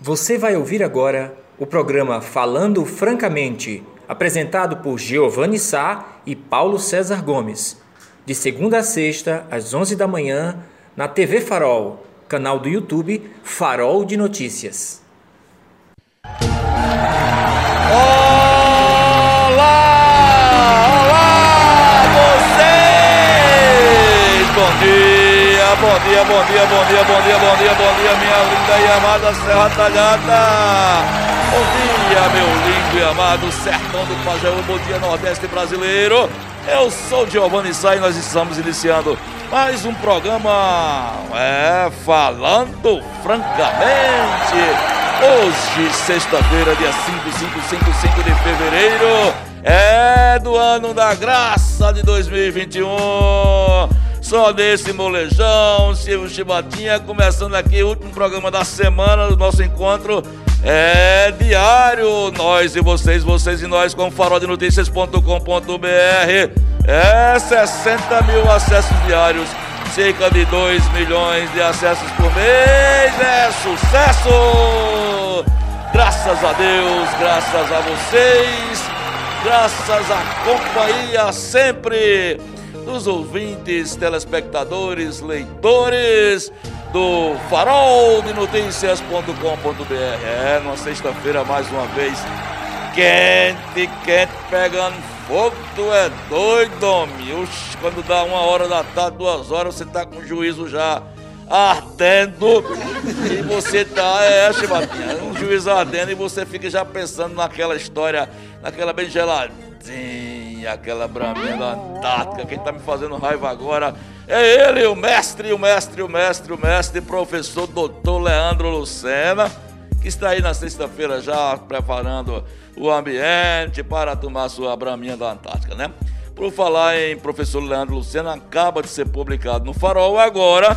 Você vai ouvir agora o programa Falando Francamente, apresentado por Giovanni Sá e Paulo César Gomes, de segunda a sexta, às 11 da manhã, na TV Farol, canal do YouTube Farol de Notícias. Bom dia, bom dia, bom dia, bom dia, bom dia, bom dia, minha linda e amada Serra Talhada. Bom dia, meu lindo e amado sertão do Pajeú, bom dia, Nordeste brasileiro. Eu sou Giovanni Sá e nós estamos iniciando mais um programa, é, falando francamente. Hoje, sexta-feira, dia 5, 5, 5, 5 de fevereiro, é do ano da graça de 2021. Só desse molejão, Silvio Chibatinha, começando aqui o último programa da semana do nosso encontro é diário. Nós e vocês, vocês e nós com faroldenotícias.com.br. É 60 mil acessos diários, cerca de 2 milhões de acessos por mês. É sucesso! Graças a Deus, graças a vocês, graças à companhia sempre dos ouvintes, telespectadores, leitores do farol de notícias.com.br. É, numa sexta-feira mais uma vez, quente, quente, pegando fogo, tu é doido, homem. Oxi, quando dá uma hora da tarde, duas horas, você tá com o juízo já ardendo e você tá, é, chibatinha, um juízo ardendo e você fica já pensando naquela história, naquela bem geladinha Aquela braminha da Antártica. Quem tá me fazendo raiva agora é ele, o mestre, o mestre, o mestre, o mestre, professor doutor Leandro Lucena, que está aí na sexta-feira já preparando o ambiente para tomar sua braminha da Antártica, né? Por falar em professor Leandro Lucena, acaba de ser publicado no Farol agora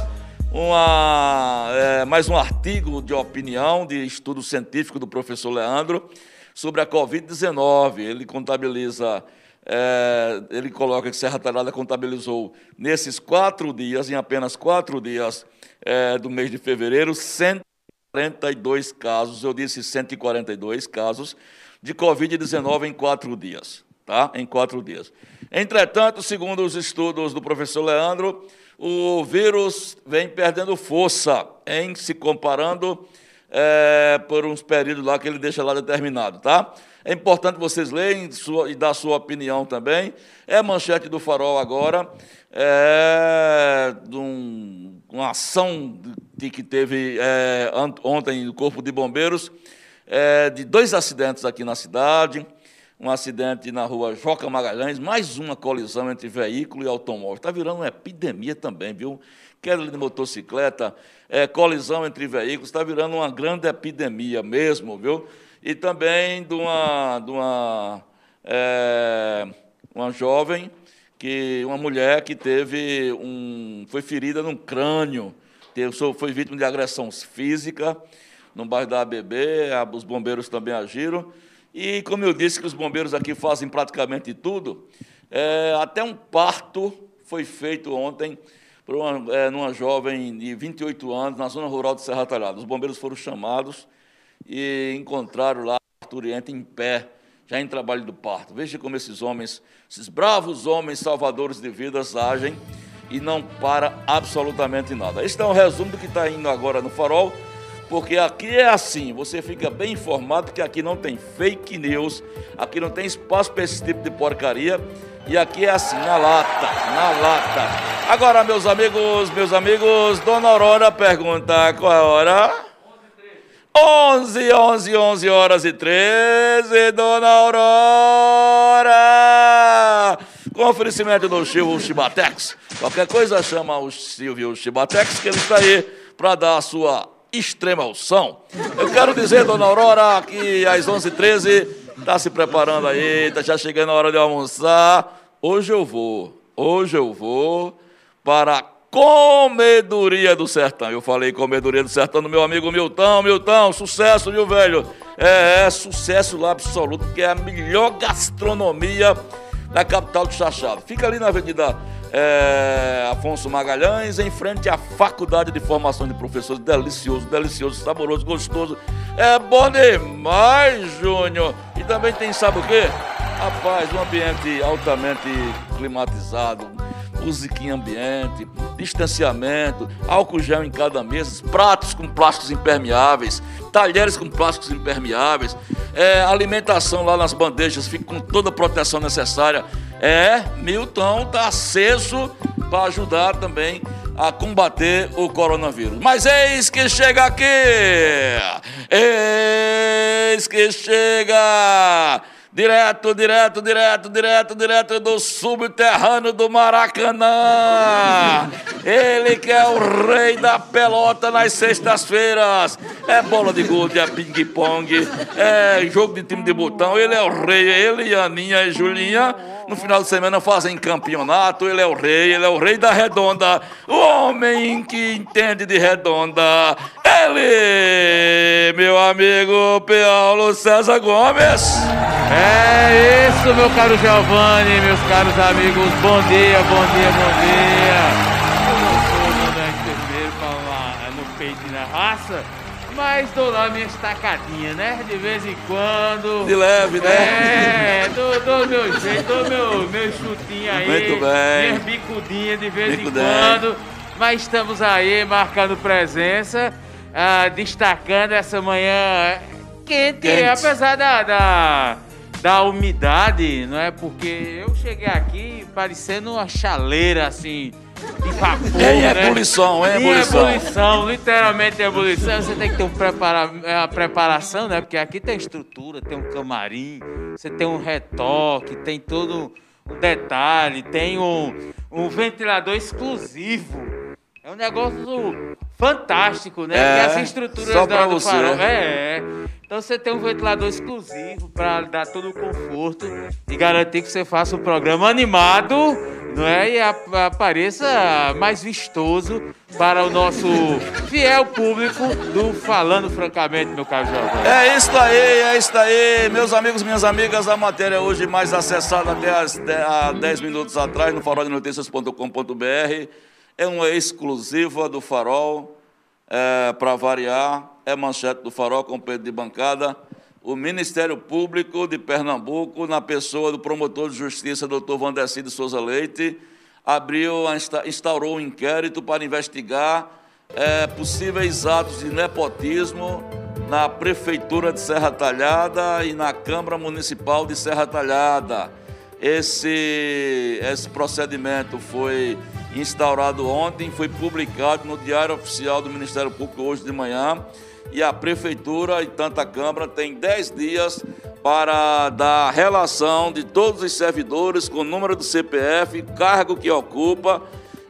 uma, é, mais um artigo de opinião, de estudo científico do professor Leandro, sobre a Covid-19. Ele contabiliza, é, ele coloca que Serra Talhada contabilizou nesses quatro dias, em apenas quatro dias é, do mês de fevereiro, 142 casos, eu disse 142 casos, de Covid-19 em quatro dias. Tá? Em quatro dias. Entretanto, segundo os estudos do professor Leandro, o vírus vem perdendo força em se comparando é, por uns períodos lá que ele deixa lá determinado, tá? É importante vocês lerem e dar sua opinião também. É manchete do Farol agora, é, de um, uma ação de, que teve é, ontem no Corpo de Bombeiros, é, de dois acidentes aqui na cidade. Um acidente na rua Joca Magalhães, mais uma colisão entre veículo e automóvel. Está virando uma epidemia também, viu? queda de motocicleta, é, colisão entre veículos, está virando uma grande epidemia mesmo, viu? E também de uma, de uma, é, uma jovem, que, uma mulher que teve um, foi ferida no crânio, foi vítima de agressão física no bairro da ABB, os bombeiros também agiram. E, como eu disse, que os bombeiros aqui fazem praticamente tudo, é, até um parto foi feito ontem por uma, é, numa jovem de 28 anos, na zona rural de Serra Talhada. Os bombeiros foram chamados e encontraram lá Arturiente em pé, já em trabalho do parto. Veja como esses homens, esses bravos homens salvadores de vidas agem e não para absolutamente nada. Este é um resumo do que está indo agora no farol, porque aqui é assim, você fica bem informado que aqui não tem fake news, aqui não tem espaço para esse tipo de porcaria. E aqui é assim, na lata, na lata. Agora, meus amigos, meus amigos, Dona Aurora pergunta qual é a hora? 11, 11, 11 horas e 13, Dona Aurora! Com oferecimento do Silvio Chibatex. Qualquer coisa chama o Silvio Chibatex, que ele está aí para dar a sua extrema unção. Eu quero dizer, Dona Aurora, que às 11h13 está se preparando aí, está já chegando a hora de almoçar. Hoje eu vou, hoje eu vou para Comedoria do Sertão. Eu falei Comedoria do Sertão do meu amigo Milton. Milton, sucesso, viu, velho? É, é sucesso lá absoluto, que é a melhor gastronomia na capital do Chachado. Fica ali na Avenida é, Afonso Magalhães, em frente à Faculdade de Formação de Professores. Delicioso, delicioso, saboroso, gostoso. É bom demais, Júnior. E também tem, sabe o quê? Rapaz, um ambiente altamente climatizado, musiquinha ambiente, distanciamento, álcool gel em cada mesa, pratos com plásticos impermeáveis, talheres com plásticos impermeáveis, é, alimentação lá nas bandejas fica com toda a proteção necessária. É, Milton está aceso para ajudar também a combater o coronavírus. Mas eis que chega aqui! Eis que chega! Direto, direto, direto, direto, direto do subterrâneo do Maracanã. Ele que é o rei da pelota nas sextas-feiras. É bola de gude, é ping-pong, é jogo de time de botão. Ele é o rei, ele, Aninha e Julinha. No final de semana fazem campeonato. Ele é o rei, ele é o rei da redonda. O homem que entende de redonda. Ele, meu amigo Paulo César Gomes. É isso, meu caro Giovanni, meus caros amigos. Bom dia, bom dia, bom dia. Eu não sou mandante vermelho pra no peito e na raça, mas dou lá minha estacadinha, né? De vez em quando. De leve, né? É, dou, dou meu jeito, dou meu, meu chutinho aí. Muito bem. Minhas bicudinhas de vez Bico em quando. Mas estamos aí marcando presença, ah, destacando essa manhã quente, quente. apesar da, da da umidade, não é? Porque eu cheguei aqui parecendo uma chaleira assim. De vapor, é, é né? ebulição, é ebulição. É ebulição, literalmente é ebulição. Você tem que ter um prepara uma preparação, né? Porque aqui tem estrutura, tem um camarim, você tem um retoque, tem todo um detalhe, tem um, um ventilador exclusivo. É um negócio fantástico, né? É, as estruturas só da, do farol. É, é. Então você tem um ventilador exclusivo para dar todo o conforto e garantir que você faça um programa animado, não é? E apareça mais vistoso para o nosso fiel público do Falando Francamente, meu caro Giovanni. É isso aí, é isso aí. Meus amigos, minhas amigas, a matéria hoje mais acessada até as, há 10 minutos atrás no faroldenoticias.com.br é uma exclusiva do Farol, é, para variar é manchete do Farol com Pedro de bancada. O Ministério Público de Pernambuco, na pessoa do promotor de justiça, doutor Vandeci de Souza Leite, abriu, instaurou um inquérito para investigar é, possíveis atos de nepotismo na Prefeitura de Serra Talhada e na Câmara Municipal de Serra Talhada. Esse, esse procedimento foi instaurado ontem, foi publicado no Diário Oficial do Ministério Público hoje de manhã. E a Prefeitura e tanta Câmara tem 10 dias para dar relação de todos os servidores com o número do CPF, cargo que ocupa,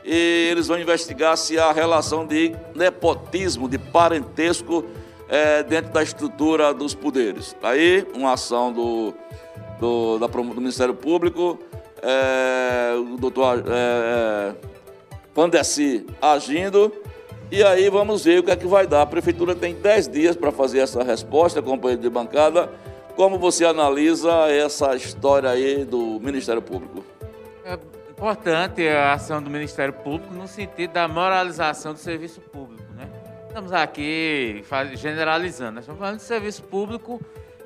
e eles vão investigar se há relação de nepotismo, de parentesco é, dentro da estrutura dos poderes. Aí, uma ação do, do, da, do Ministério Público, é, o doutor é, Pandeci agindo e aí vamos ver o que é que vai dar. A prefeitura tem 10 dias para fazer essa resposta, companheiro de bancada. Como você analisa essa história aí do Ministério Público? É importante a ação do Ministério Público no sentido da moralização do serviço público. Né? Estamos aqui generalizando, nós estamos falando de serviço público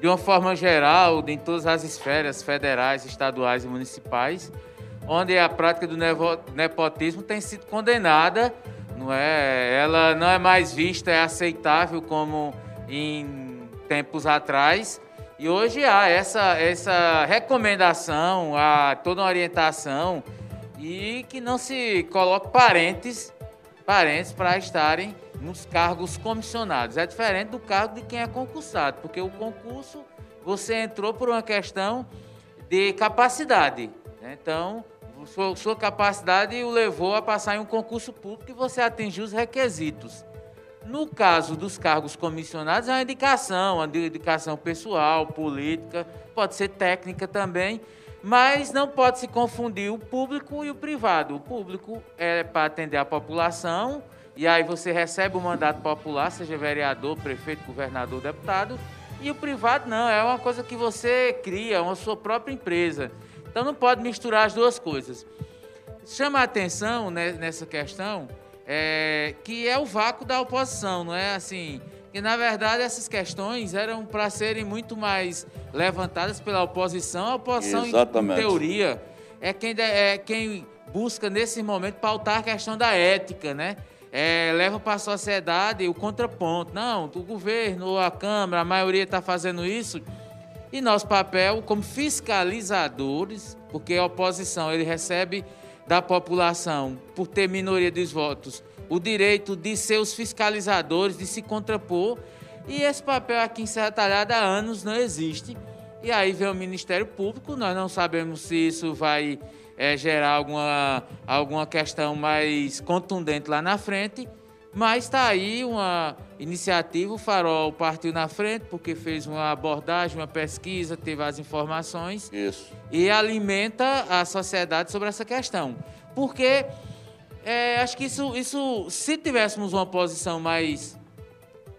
de uma forma geral, em todas as esferas federais, estaduais e municipais, onde a prática do nepotismo tem sido condenada não é, ela não é mais vista, é aceitável como em tempos atrás. E hoje há essa, essa recomendação, há toda uma orientação e que não se coloque parentes, parentes para estarem nos cargos comissionados. É diferente do cargo de quem é concursado, porque o concurso você entrou por uma questão de capacidade. Né? Então, sua, sua capacidade o levou a passar em um concurso público e você atingiu os requisitos. No caso dos cargos comissionados, é uma indicação, uma indicação pessoal, política, pode ser técnica também, mas não pode se confundir o público e o privado. O público é para atender a população, e aí você recebe o mandato popular, seja vereador, prefeito, governador, deputado, e o privado não, é uma coisa que você cria, uma sua própria empresa. Então não pode misturar as duas coisas. Chama a atenção né, nessa questão é, que é o vácuo da oposição, não é assim? Que na verdade essas questões eram para serem muito mais levantadas pela oposição. A oposição, Exatamente. em teoria, é quem, é quem busca nesse momento pautar a questão da ética, né? É, leva para a sociedade o contraponto. Não, o governo, a Câmara, a maioria está fazendo isso. E nosso papel como fiscalizadores, porque a oposição ele recebe da população, por ter minoria dos votos, o direito de ser os fiscalizadores, de se contrapor. E esse papel aqui em Serra Talhada há anos não existe. E aí vem o Ministério Público, nós não sabemos se isso vai é, gerar alguma, alguma questão mais contundente lá na frente. Mas está aí uma iniciativa, o Farol partiu na frente porque fez uma abordagem, uma pesquisa, teve as informações Isso. e alimenta a sociedade sobre essa questão. Porque é, acho que isso, isso, se tivéssemos uma posição mais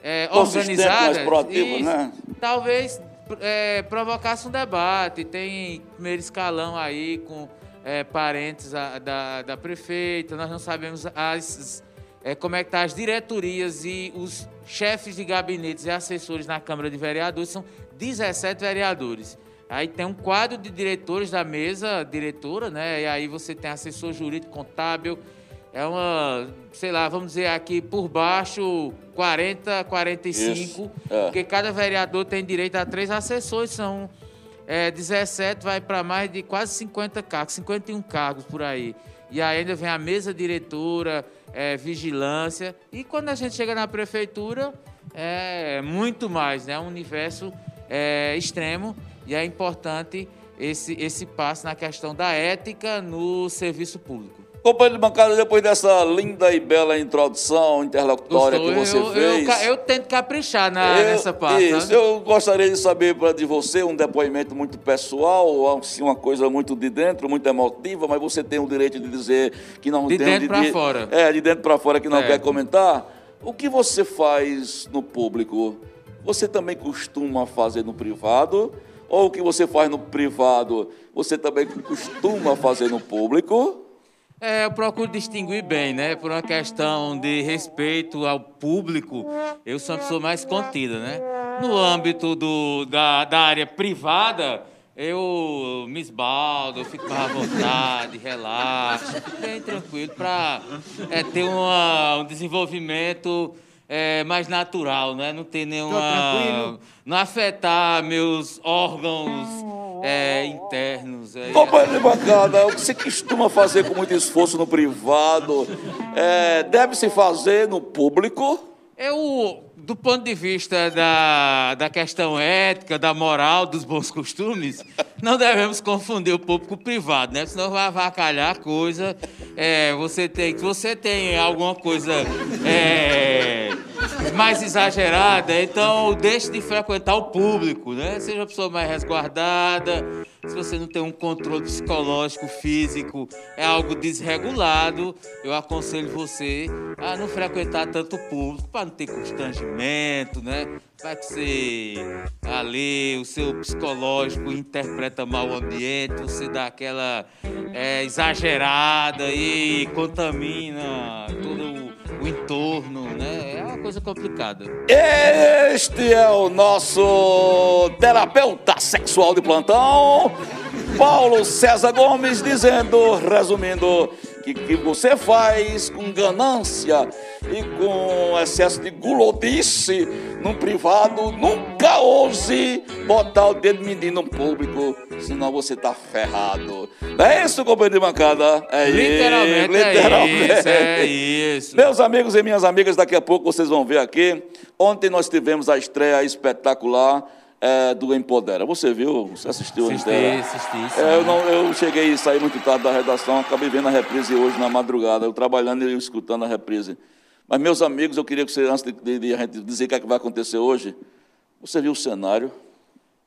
é, organizada, mais isso, né? talvez é, provocasse um debate. Tem primeiro escalão aí com é, parentes a, da, da prefeita, nós não sabemos as é, como é que tá as diretorias e os chefes de gabinetes e assessores na Câmara de Vereadores, são 17 vereadores. Aí tem um quadro de diretores da mesa diretora, né? E aí você tem assessor jurídico, contábil, é uma, sei lá, vamos dizer aqui por baixo 40, 45, é. porque cada vereador tem direito a três assessores, são é, 17, vai para mais de quase 50 cargos, 51 cargos por aí. E aí ainda vem a mesa diretora, é, vigilância. E quando a gente chega na prefeitura, é muito mais, né? Um universo é, extremo e é importante esse, esse passo na questão da ética no serviço público. Companheiro de bancada, depois dessa linda e bela introdução interlocutória que você eu, fez. Eu, eu, tento caprichar na, eu, nessa parte. Isso, sabe? eu gostaria de saber de você um depoimento muito pessoal, assim, uma coisa muito de dentro, muito emotiva, mas você tem o direito de dizer que não de tem. Dentro de dentro para fora. É, de dentro para fora que não É. quer comentar. O que você faz no público? Você também costuma fazer no privado? Ou o que você faz no privado, você também costuma fazer no público? É, eu procuro distinguir bem, né? Por uma questão de respeito ao público, eu sou uma pessoa mais contida, né? No âmbito do, da, da área privada, eu me esbaldo, eu fico mais à vontade, relaxo, fico bem tranquilo para ter uma, um desenvolvimento é, mais natural, né? Não ter nenhuma. Não afetar meus órgãos é, internos. é, Companheiro de bancada, o que você costuma fazer com muito esforço no privado, é, deve-se fazer no público? Eu, do ponto de vista da, da questão ética, da moral, dos bons costumes, não devemos confundir o público com o privado, né? Senão vai avacalhar a coisa. É, você tem, se você tem alguma coisa é, mais exagerada, então deixe de frequentar o público, né? Seja uma pessoa mais resguardada. Se você não tem um controle psicológico, físico, é algo desregulado, eu aconselho você a não frequentar tanto público para não ter constrangimento, né? Vai que você ali, o seu psicológico interpreta mal o ambiente, você dá aquela é, exagerada e contamina todo o, o entorno, né? Uma coisa complicada. Este é o nosso terapeuta sexual de plantão, Paulo César Gomes, dizendo, resumindo, que que você faz com ganância e com excesso de gulodice no privado, nunca ouse botar o dedo menino no público, senão você tá ferrado. Não é isso, companheiro de bancada? É Literalmente, isso, é isso, é isso. Meus amigos e minhas amigas, daqui a pouco vocês vão ver aqui. Ontem nós tivemos a estreia espetacular eh, do Empodera. Você viu? Você assistiu a Assisti, estreia? assisti, sim. É, eu, não, eu cheguei e saí muito tarde da redação, acabei vendo a reprise hoje na madrugada, eu trabalhando e eu escutando a reprise. Mas, meus amigos, eu queria que você, antes de, de- a gente dizer o que, é que vai acontecer hoje, você viu o cenário?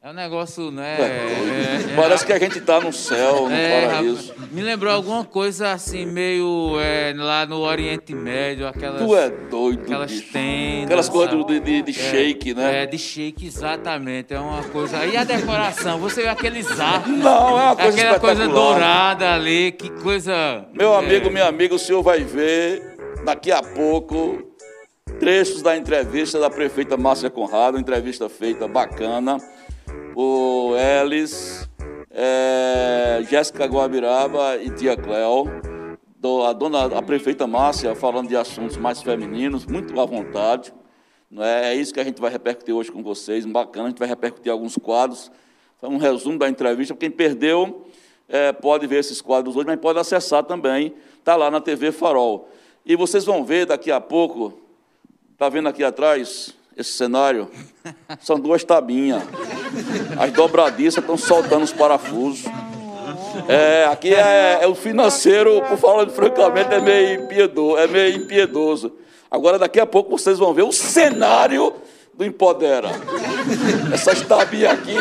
É um negócio, né? É, é, é, Parece que a gente está no céu, no é, paraíso. rapaz, me lembrou alguma coisa assim, meio é, lá no Oriente Médio, aquelas. Tu é doido, Aquelas bicho. tendas. Aquelas coisas de, de, de shake, né? É, de shake, exatamente. É uma coisa. E a decoração? Você vê aqueles arcos. Não, é uma coisa Aquela coisa dourada ali, que coisa. Meu amigo, minha amiga, o senhor vai ver daqui a pouco trechos da entrevista da prefeita Márcia Conrado, entrevista feita bacana. O Elis, é, Jéssica Guabiraba e Tia Cléo. Do- a, dona, a prefeita Márcia falando de assuntos mais femininos, muito à vontade. Não é? é isso que a gente vai repercutir hoje com vocês, bacana. A gente vai repercutir alguns quadros. Foi um resumo da entrevista. Quem perdeu é, pode ver esses quadros hoje, mas pode acessar também. Está lá na TV Farol. E vocês vão ver daqui a pouco, está vendo aqui atrás esse cenário? São duas tabinhas. As dobradiças estão soltando os parafusos. É, aqui é, é o financeiro, por falar francamente, é meio, impiedoso, é meio impiedoso. Agora, daqui a pouco, vocês vão ver o cenário do Empodera. Essas tabinhas aqui.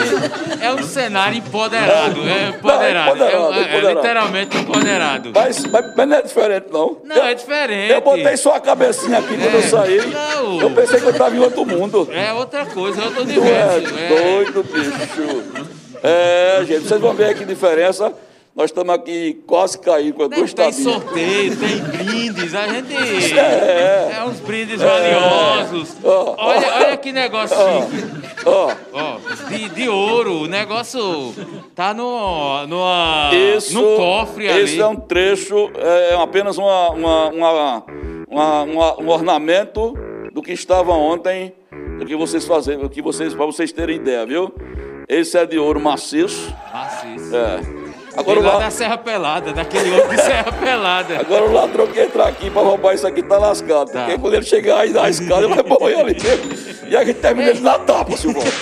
É um cenário empoderado. É empoderado. Não, é, empoderado, é- é empoderado. literalmente empoderado. Mas, mas, mas não é diferente, não. Não, é diferente. Eu botei só a cabecinha aqui quando É, eu saí. não. Eu pensei que eu estava em outro mundo. É outra coisa, é outro Tu é universo. É. doido, bicho. É, gente, vocês vão ver aqui a diferença. Nós estamos aqui quase caindo com as Tem, duas tem sorteio, tem brindes, a gente. É. É, uns brindes valiosos. Ó, Olha, olha que negócio chique. Ó, Ó, de, de ouro, o negócio tá no, no, isso, no cofre ali. Isso é um trecho, é apenas uma, uma, uma, uma- uma- um ornamento do que estava ontem, do que vocês fazem, do que vocês, para vocês terem ideia, viu? Esse é de ouro maciço. Maciço. É. Agora lá la- da Serra Pelada, daquele outro de Serra Pelada. agora o ladrão que entrar aqui para roubar isso aqui tá lascado. Tá. Porque quando ele chegar aí na escada, ele vai morrer ali mesmo. E a gente termina ele na tapa, Silvão.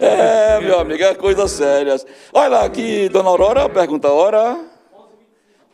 É, meu amigo, é coisa séria. Olha lá aqui, dona Aurora, pergunta a hora.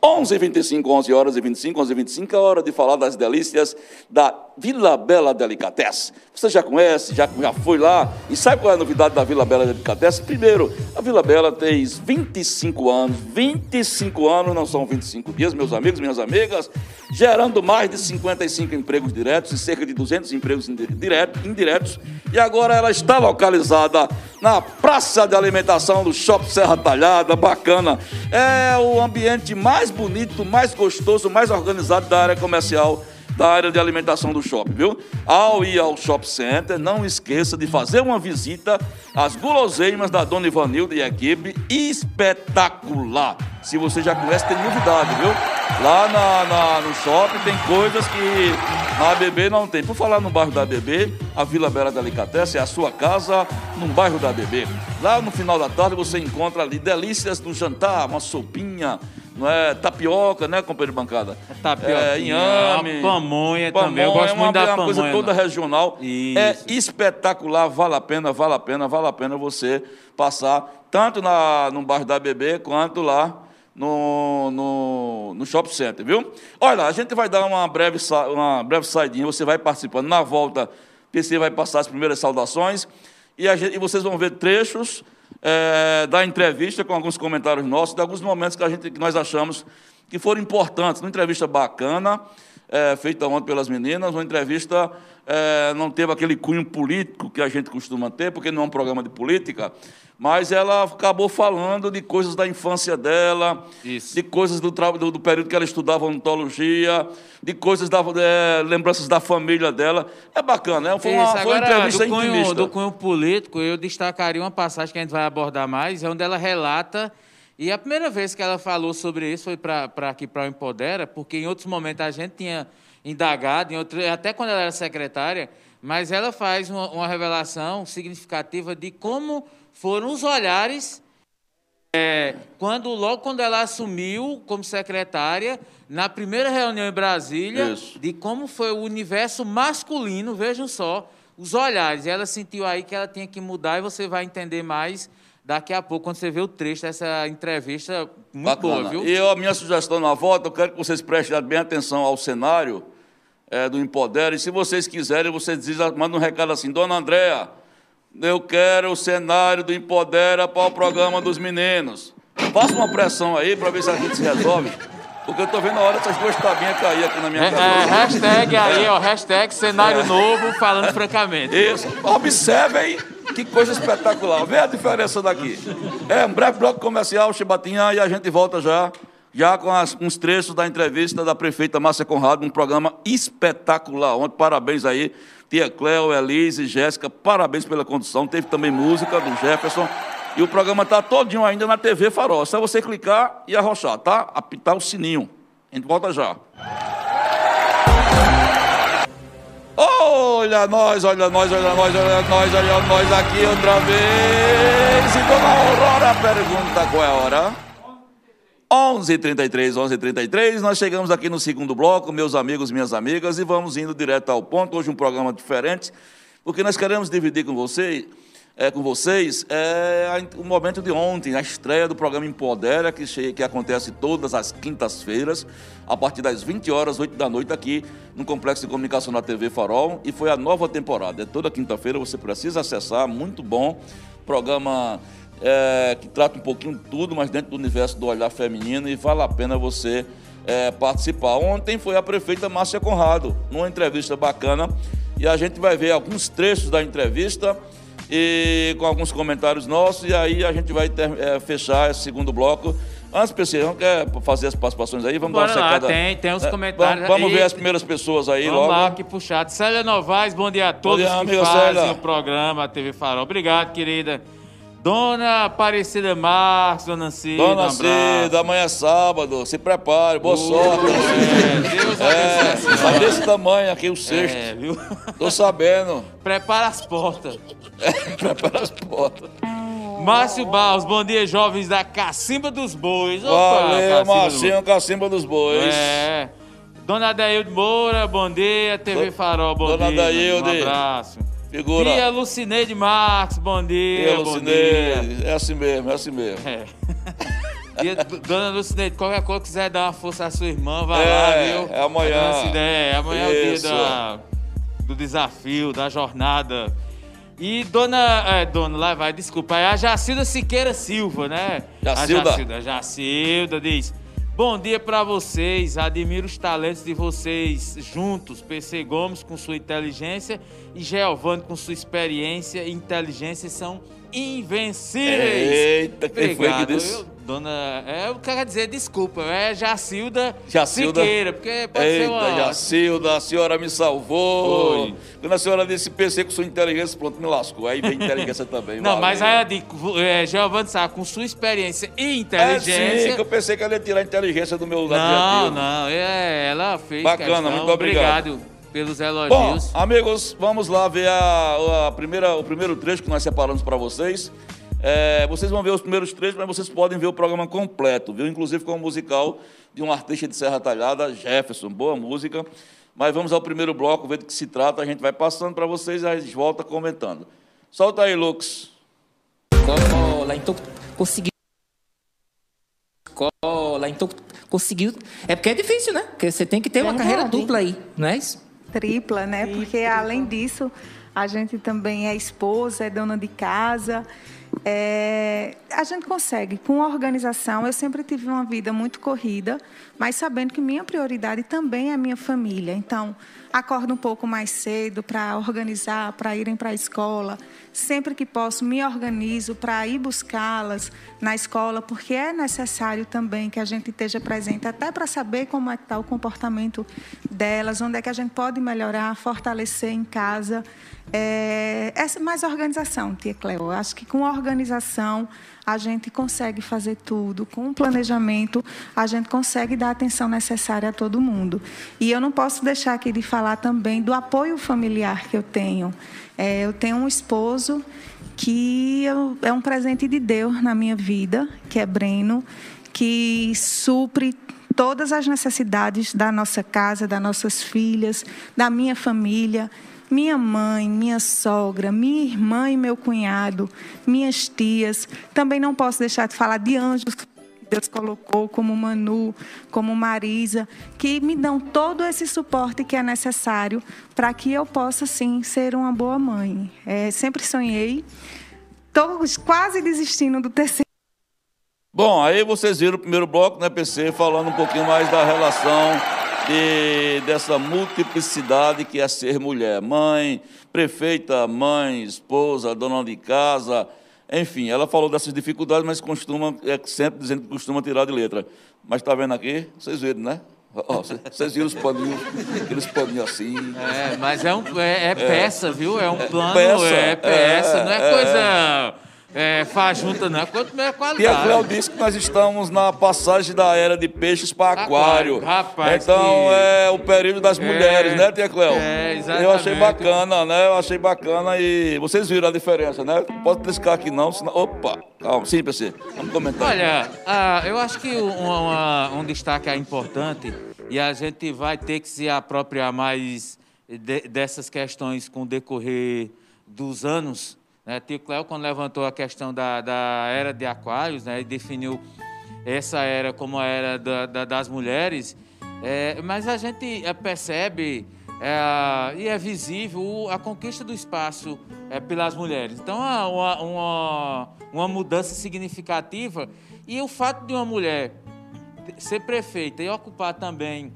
11h25, 11 horas e 25, 11 e 25 é hora de falar das delícias da Vila Bela Delicatessen. Você já conhece, já, já foi lá e sabe qual é a novidade da Vila Bela Delicatessen? Primeiro, a Vila Bela tem 25 anos, 25 anos, não são 25 dias, meus amigos, minhas amigas, gerando mais de 55 empregos diretos e cerca de 200 empregos indi- direto- indiretos. E agora ela está localizada na praça de alimentação do Shopping Serra Talhada, bacana. É o ambiente mais bonito, mais gostoso, mais organizado da área comercial, da área de alimentação do shopping, viu? Ao ir ao Shop Center, não esqueça de fazer uma visita às guloseimas da Dona Ivanilda e equipe, espetacular. Se você já conhece, tem novidade, viu? Lá na, na- no shopping tem coisas que na ABB não tem. Por falar no bairro da ABB, a Vila Bela Delicatessen é a sua casa no bairro da ABB. Lá no final da tarde você encontra ali delícias do jantar, uma sopinha, não é? Tapioca, né, companheiro de bancada? Tapioca, É, inhame. a pamonha também, eu Pamonha, gosto é uma, muito da é uma coisa pamonha, toda não. regional. Isso. É espetacular, vale a pena, vale a pena, vale a pena você passar tanto na, no bairro da ABB quanto lá no, no, no Shopping Center, viu? Olha, a gente vai dar uma breve, uma breve saidinha, você vai participando. Na volta, PC vai passar as primeiras saudações e, gente- e vocês vão ver trechos eh, da entrevista com alguns comentários nossos, de alguns momentos que, a gente, que nós achamos que foram importantes. Uma entrevista bacana, eh, feita ontem pelas meninas, uma entrevista eh, não teve aquele cunho político que a gente costuma ter, porque não é um programa de política, mas ela acabou falando de coisas da infância dela, Isso. de coisas do, do, do período que ela estudava odontologia, de coisas da eh, lembranças da família dela. É bacana, né? Foi uma, Isso, foi uma agora, entrevista do cunho, intimista. do cunho político, eu destacaria uma passagem que a gente vai abordar mais, é onde ela relata, e a primeira vez que ela falou sobre isso foi para aqui para o Empodera, porque em outros momentos a gente tinha indagado, em outro, até quando ela era secretária, mas ela faz uma, uma revelação significativa de como foram os olhares é, quando logo quando ela assumiu como secretária, na primeira reunião em Brasília, Isso. de como foi o universo masculino, vejam só, os olhares. Ela sentiu aí que ela tinha que mudar e você vai entender mais daqui a pouco quando você vê o trecho dessa entrevista muito Bacana. boa, viu? E a minha sugestão na volta, eu quero que vocês prestem bem atenção ao cenário eh, do Empodera. E se vocês quiserem, vocês dizem, mandam um recado assim, Dona Andréa, Eu quero o cenário do Empodera para o programa dos meninos. Faça uma pressão aí para ver se a gente se resolve. Porque eu tô vendo a hora dessas duas tabinhas cair aqui na minha é, É, hashtag aí, ó, hashtag cenário é. novo, falando francamente. Isso. Observe aí que coisa espetacular. Vê a diferença daqui. É um breve bloco comercial, Chibatinha, e a gente volta já, já com as, uns trechos da entrevista da prefeita Márcia Conrado, um programa espetacular. Ontem, parabéns aí, tia Cléo, Elise, Jéssica, parabéns pela condução. Teve também música do Jefferson. E o programa está todinho ainda na TV Farol. É só você clicar e arrochar, tá? Apitar o sininho. A gente volta já. Olha nós, olha nós, olha nós, olha nós, olha nós aqui outra vez. E Dona Aurora pergunta qual é a hora. 11h33, 11h33, nós chegamos aqui no segundo bloco, meus amigos, minhas amigas, e vamos indo direto ao ponto. Hoje um programa diferente, porque nós queremos dividir com vocês é, com vocês é o momento de ontem, a estreia do programa Empodera, que, chega, que acontece todas as quintas-feiras, a partir das 20 horas, 8 da noite, aqui no Complexo de Comunicação da TV Farol. E foi a nova temporada. É toda quinta-feira, você precisa acessar, muito bom. Programa é, que trata um pouquinho de tudo, mas dentro do universo do olhar feminino, e vale a pena você é, participar. Ontem foi a prefeita Márcia Conrado, numa entrevista bacana, e a gente vai ver alguns trechos da entrevista e com alguns comentários nossos, e aí a gente vai ter, é, fechar esse segundo bloco. Antes, PC, não quer fazer as participações aí? Vamos Bora dar uma lá, secada. tem, tem uns é, comentários Vamos, vamos ver as primeiras pessoas aí vamos logo. Vamos lá, que puxado. Célia Novaes, bom dia a todos dia, que fazem Célia. o programa TV Farol. Obrigado, querida. Dona Aparecida Marques, Dona Cida. Dona um Cida, amanhã é sábado, se prepare, boa uh, sorte. É, Deus é, tá desse tamanho aqui o sexto. É, viu? Tô sabendo. Prepara as portas. É, prepara as portas. Márcio Barros, bom dia, jovens da Cacimba dos Bois. Opa, Valeu, Marcinho, Cacimba dos Bois. É. Dona Dailde Moura, bom dia. TV Farol, bom Dona dia. Dona Dailde. Um abraço. Figura. Tia Lucineide Marques, bom dia. Tia Lucineide, é assim mesmo, é assim mesmo. É. Tia, Dona Lucineide, qualquer coisa quiser dar uma força à sua irmã, vai é, lá, viu? É amanhã. É, amanhã Isso. é o dia da, do desafio, da jornada. E dona. É, dona, lá vai, desculpa. É a Jacilda Siqueira Silva, né? Jacilda. A Jacilda, Jacilda diz. Bom dia para vocês. Admiro os talentos de vocês juntos. PC Gomes com sua inteligência e Geovane com sua experiência e inteligência são invencíveis. Eita, quem Obrigado. foi que disse? Eu, dona, é, eu quero dizer desculpa, é Jacilda, Jacilda Siqueira, porque pode Eita, ser uma... Jacilda, a senhora me salvou. Foi. Quando a senhora disse PC com sua inteligência, pronto, me lascou. Aí vem inteligência também. Não, valeu. mas aí eu digo, é, Giovanni Sá, com sua experiência e inteligência... É sim, que eu pensei que ela ia tirar a inteligência do meu Não, adjetivo. não, é, ela fez Bacana, questão. muito obrigado. obrigado pelos elogios. Bom, amigos, vamos lá ver a, a primeira, o primeiro trecho que nós separamos para vocês. É, vocês vão ver os primeiros trechos, mas vocês podem ver o programa completo, viu? Inclusive com o musical de um artista de Serra Talhada, Jefferson. Boa música. Mas vamos ao primeiro bloco, ver do que se trata. A gente vai passando para vocês e a gente volta comentando. Solta aí, Lux. Cola, então conseguiu. Cola, então conseguiu. É porque é difícil, né? Porque você tem que ter uma carreira dupla aí, não é isso? Tripla, né? Porque além disso, a gente também é esposa, é dona de casa. É, a gente consegue, com organização. Eu sempre tive uma vida muito corrida, mas sabendo que minha prioridade também é a minha família. Então, acordo um pouco mais cedo para organizar, para irem para a escola. Sempre que posso, me organizo para ir buscá-las na escola, porque é necessário também que a gente esteja presente, até para saber como é que está o comportamento delas, onde é que a gente pode melhorar, fortalecer em casa. É, essa mais organização, tia Cleo. Acho que com organização a gente consegue fazer tudo. Com o planejamento, a gente consegue dar a atenção necessária a todo mundo. E eu não posso deixar aqui de falar também do apoio familiar que eu tenho. É, eu tenho um esposo que eu, é um presente de Deus na minha vida, que é Breno, que supre todas as necessidades da nossa casa, das nossas filhas, da minha família minha mãe, minha sogra, minha irmã e meu cunhado, minhas tias. Também não posso deixar de falar de anjos Deus colocou, como Manu, como Marisa, que me dão todo esse suporte que é necessário para que eu possa, sim, ser uma boa mãe. É, sempre sonhei. Estou quase desistindo do terceiro. Bom, aí vocês viram o primeiro bloco, né, PC, falando um pouquinho mais da relação de, dessa multiplicidade que é ser mulher. Mãe, prefeita, mãe, esposa, dona de casa, enfim, ela falou dessas dificuldades, mas costuma, é sempre dizendo que costuma tirar de letra. Mas está vendo aqui? Vocês viram, né? Vocês viram os paninhos, aqueles paninhos assim. É, mas é, um, é, é peça, viu? É um plano, peça, é peça, é, não é, é coisa é, faz junta não, quanto melhor qualidade. E a Cléo disse que nós estamos na passagem da era de peixes para aquário. Rapaz, então que... é o período das é, mulheres, né, Tia Cléo? É, exatamente. Eu achei bacana, né? Eu achei bacana e vocês viram a diferença, né? Pode triscar aqui não, senão... Opa, calma, sim, PC, vamos comentar. Olha, ah, eu acho que um, um destaque é importante e a gente vai ter que se apropriar mais de, dessas questões com o decorrer dos anos, né? Tio Cléo, quando levantou a questão da, da era de aquários, né? definiu essa era como a era da, da, das mulheres, é, mas a gente é, percebe é, e é visível a conquista do espaço é, pelas mulheres. Então, uma, uma, uma mudança significativa e o fato de uma mulher ser prefeita e ocupar também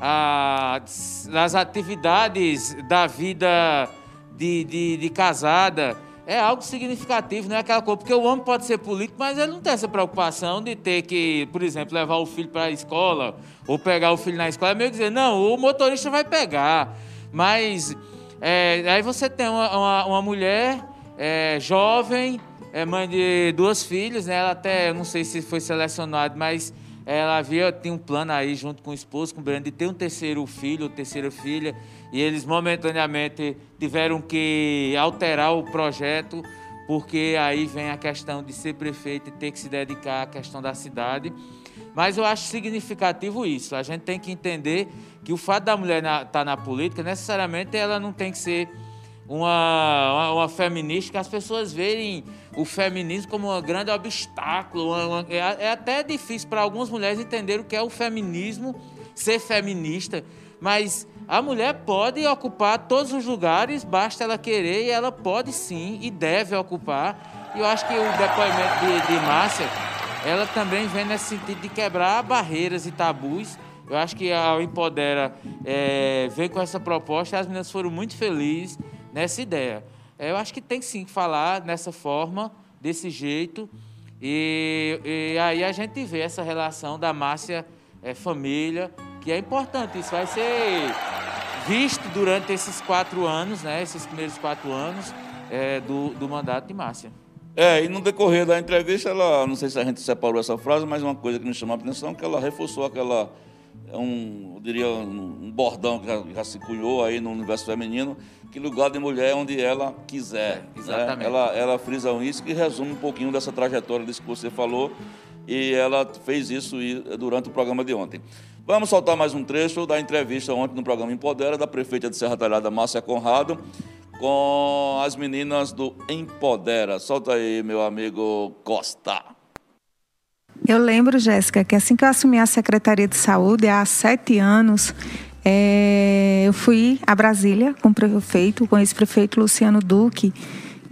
as, as atividades da vida de, de, de casada, é algo significativo, não é aquela coisa. Porque o homem pode ser político, mas ele não tem essa preocupação de ter que, por exemplo, levar o filho para a escola ou pegar o filho na escola. É meio dizer, não, o motorista vai pegar. Mas é, aí você tem uma, uma, uma mulher é, jovem, é mãe de duas filhas, né? Ela até, não sei se foi selecionada, mas ela havia, tinha um plano aí junto com o esposo, com o Brando, de ter um terceiro filho ou terceira filha e eles momentaneamente tiveram que alterar o projeto, porque aí vem a questão de ser prefeito e ter que se dedicar à questão da cidade. Mas eu acho significativo isso. A gente tem que entender que o fato da mulher estar tá na política, necessariamente ela não tem que ser uma, uma, uma, feminista, que as pessoas veem o feminismo como um grande obstáculo. Uma, uma, é, é até difícil para algumas mulheres entender o que é o feminismo, ser feminista, mas a mulher pode ocupar todos os lugares, basta ela querer e ela pode sim e deve ocupar. E eu acho que o depoimento de, de Márcia, ela também vem nesse sentido de quebrar barreiras e tabus. Eu acho que a Empodera é, vem com essa proposta as meninas foram muito felizes nessa ideia. É, eu acho que tem sim que falar dessa forma, desse jeito. E, e aí a gente vê essa relação da Márcia é, família, que é importante. Isso vai ser visto durante esses quatro anos, né, esses primeiros quatro anos é, do, do mandato de Márcia. É, e no decorrer da entrevista, ela, não sei se a gente separou essa frase, mas uma coisa que nos chamou a atenção é que ela reforçou aquela, um, eu diria, um bordão que já, já, se cunhou aí no universo feminino, que lugar de mulher é onde ela quiser. É, exatamente. Né? Ela, ela frisa isso que resume um pouquinho dessa trajetória disso que você falou, e ela fez isso durante o programa de ontem. Vamos soltar mais um trecho da entrevista ontem no programa Empodera da prefeita de Serra Talhada, Márcia Conrado, com as meninas do Empodera. Solta aí, meu amigo Costa. Eu lembro, Jéssica, que assim que eu assumi a Secretaria de Saúde, há sete anos, é, eu fui a Brasília com o prefeito, com esse prefeito Luciano Duque,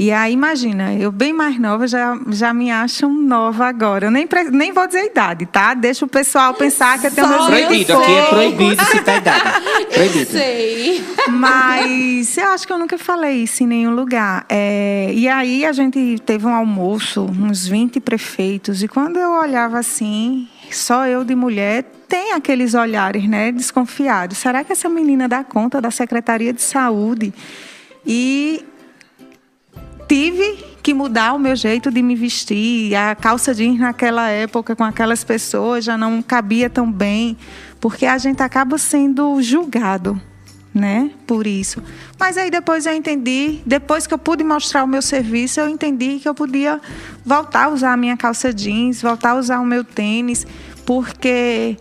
e aí, imagina, eu bem mais nova, já, já me acham nova agora. Eu nem, nem vou dizer a idade, tá? Deixa o pessoal pensar que eu tenho meus Proibido, aqui é proibido citar a idade. Proibido. Eu sei. Mas eu acho que eu nunca falei isso em nenhum lugar. É, e aí a gente teve um almoço, uns 20 prefeitos, e quando eu olhava assim, só eu de mulher, tem aqueles olhares, né, desconfiados. Será que essa menina dá conta da Secretaria de Saúde? E tive que mudar o meu jeito de me vestir. A calça jeans naquela época com aquelas pessoas já não cabia tão bem, porque a gente acaba sendo julgado, né? Por isso. Mas aí depois eu entendi, depois que eu pude mostrar o meu serviço, eu entendi que eu podia voltar a usar a minha calça jeans, voltar a usar o meu tênis, porque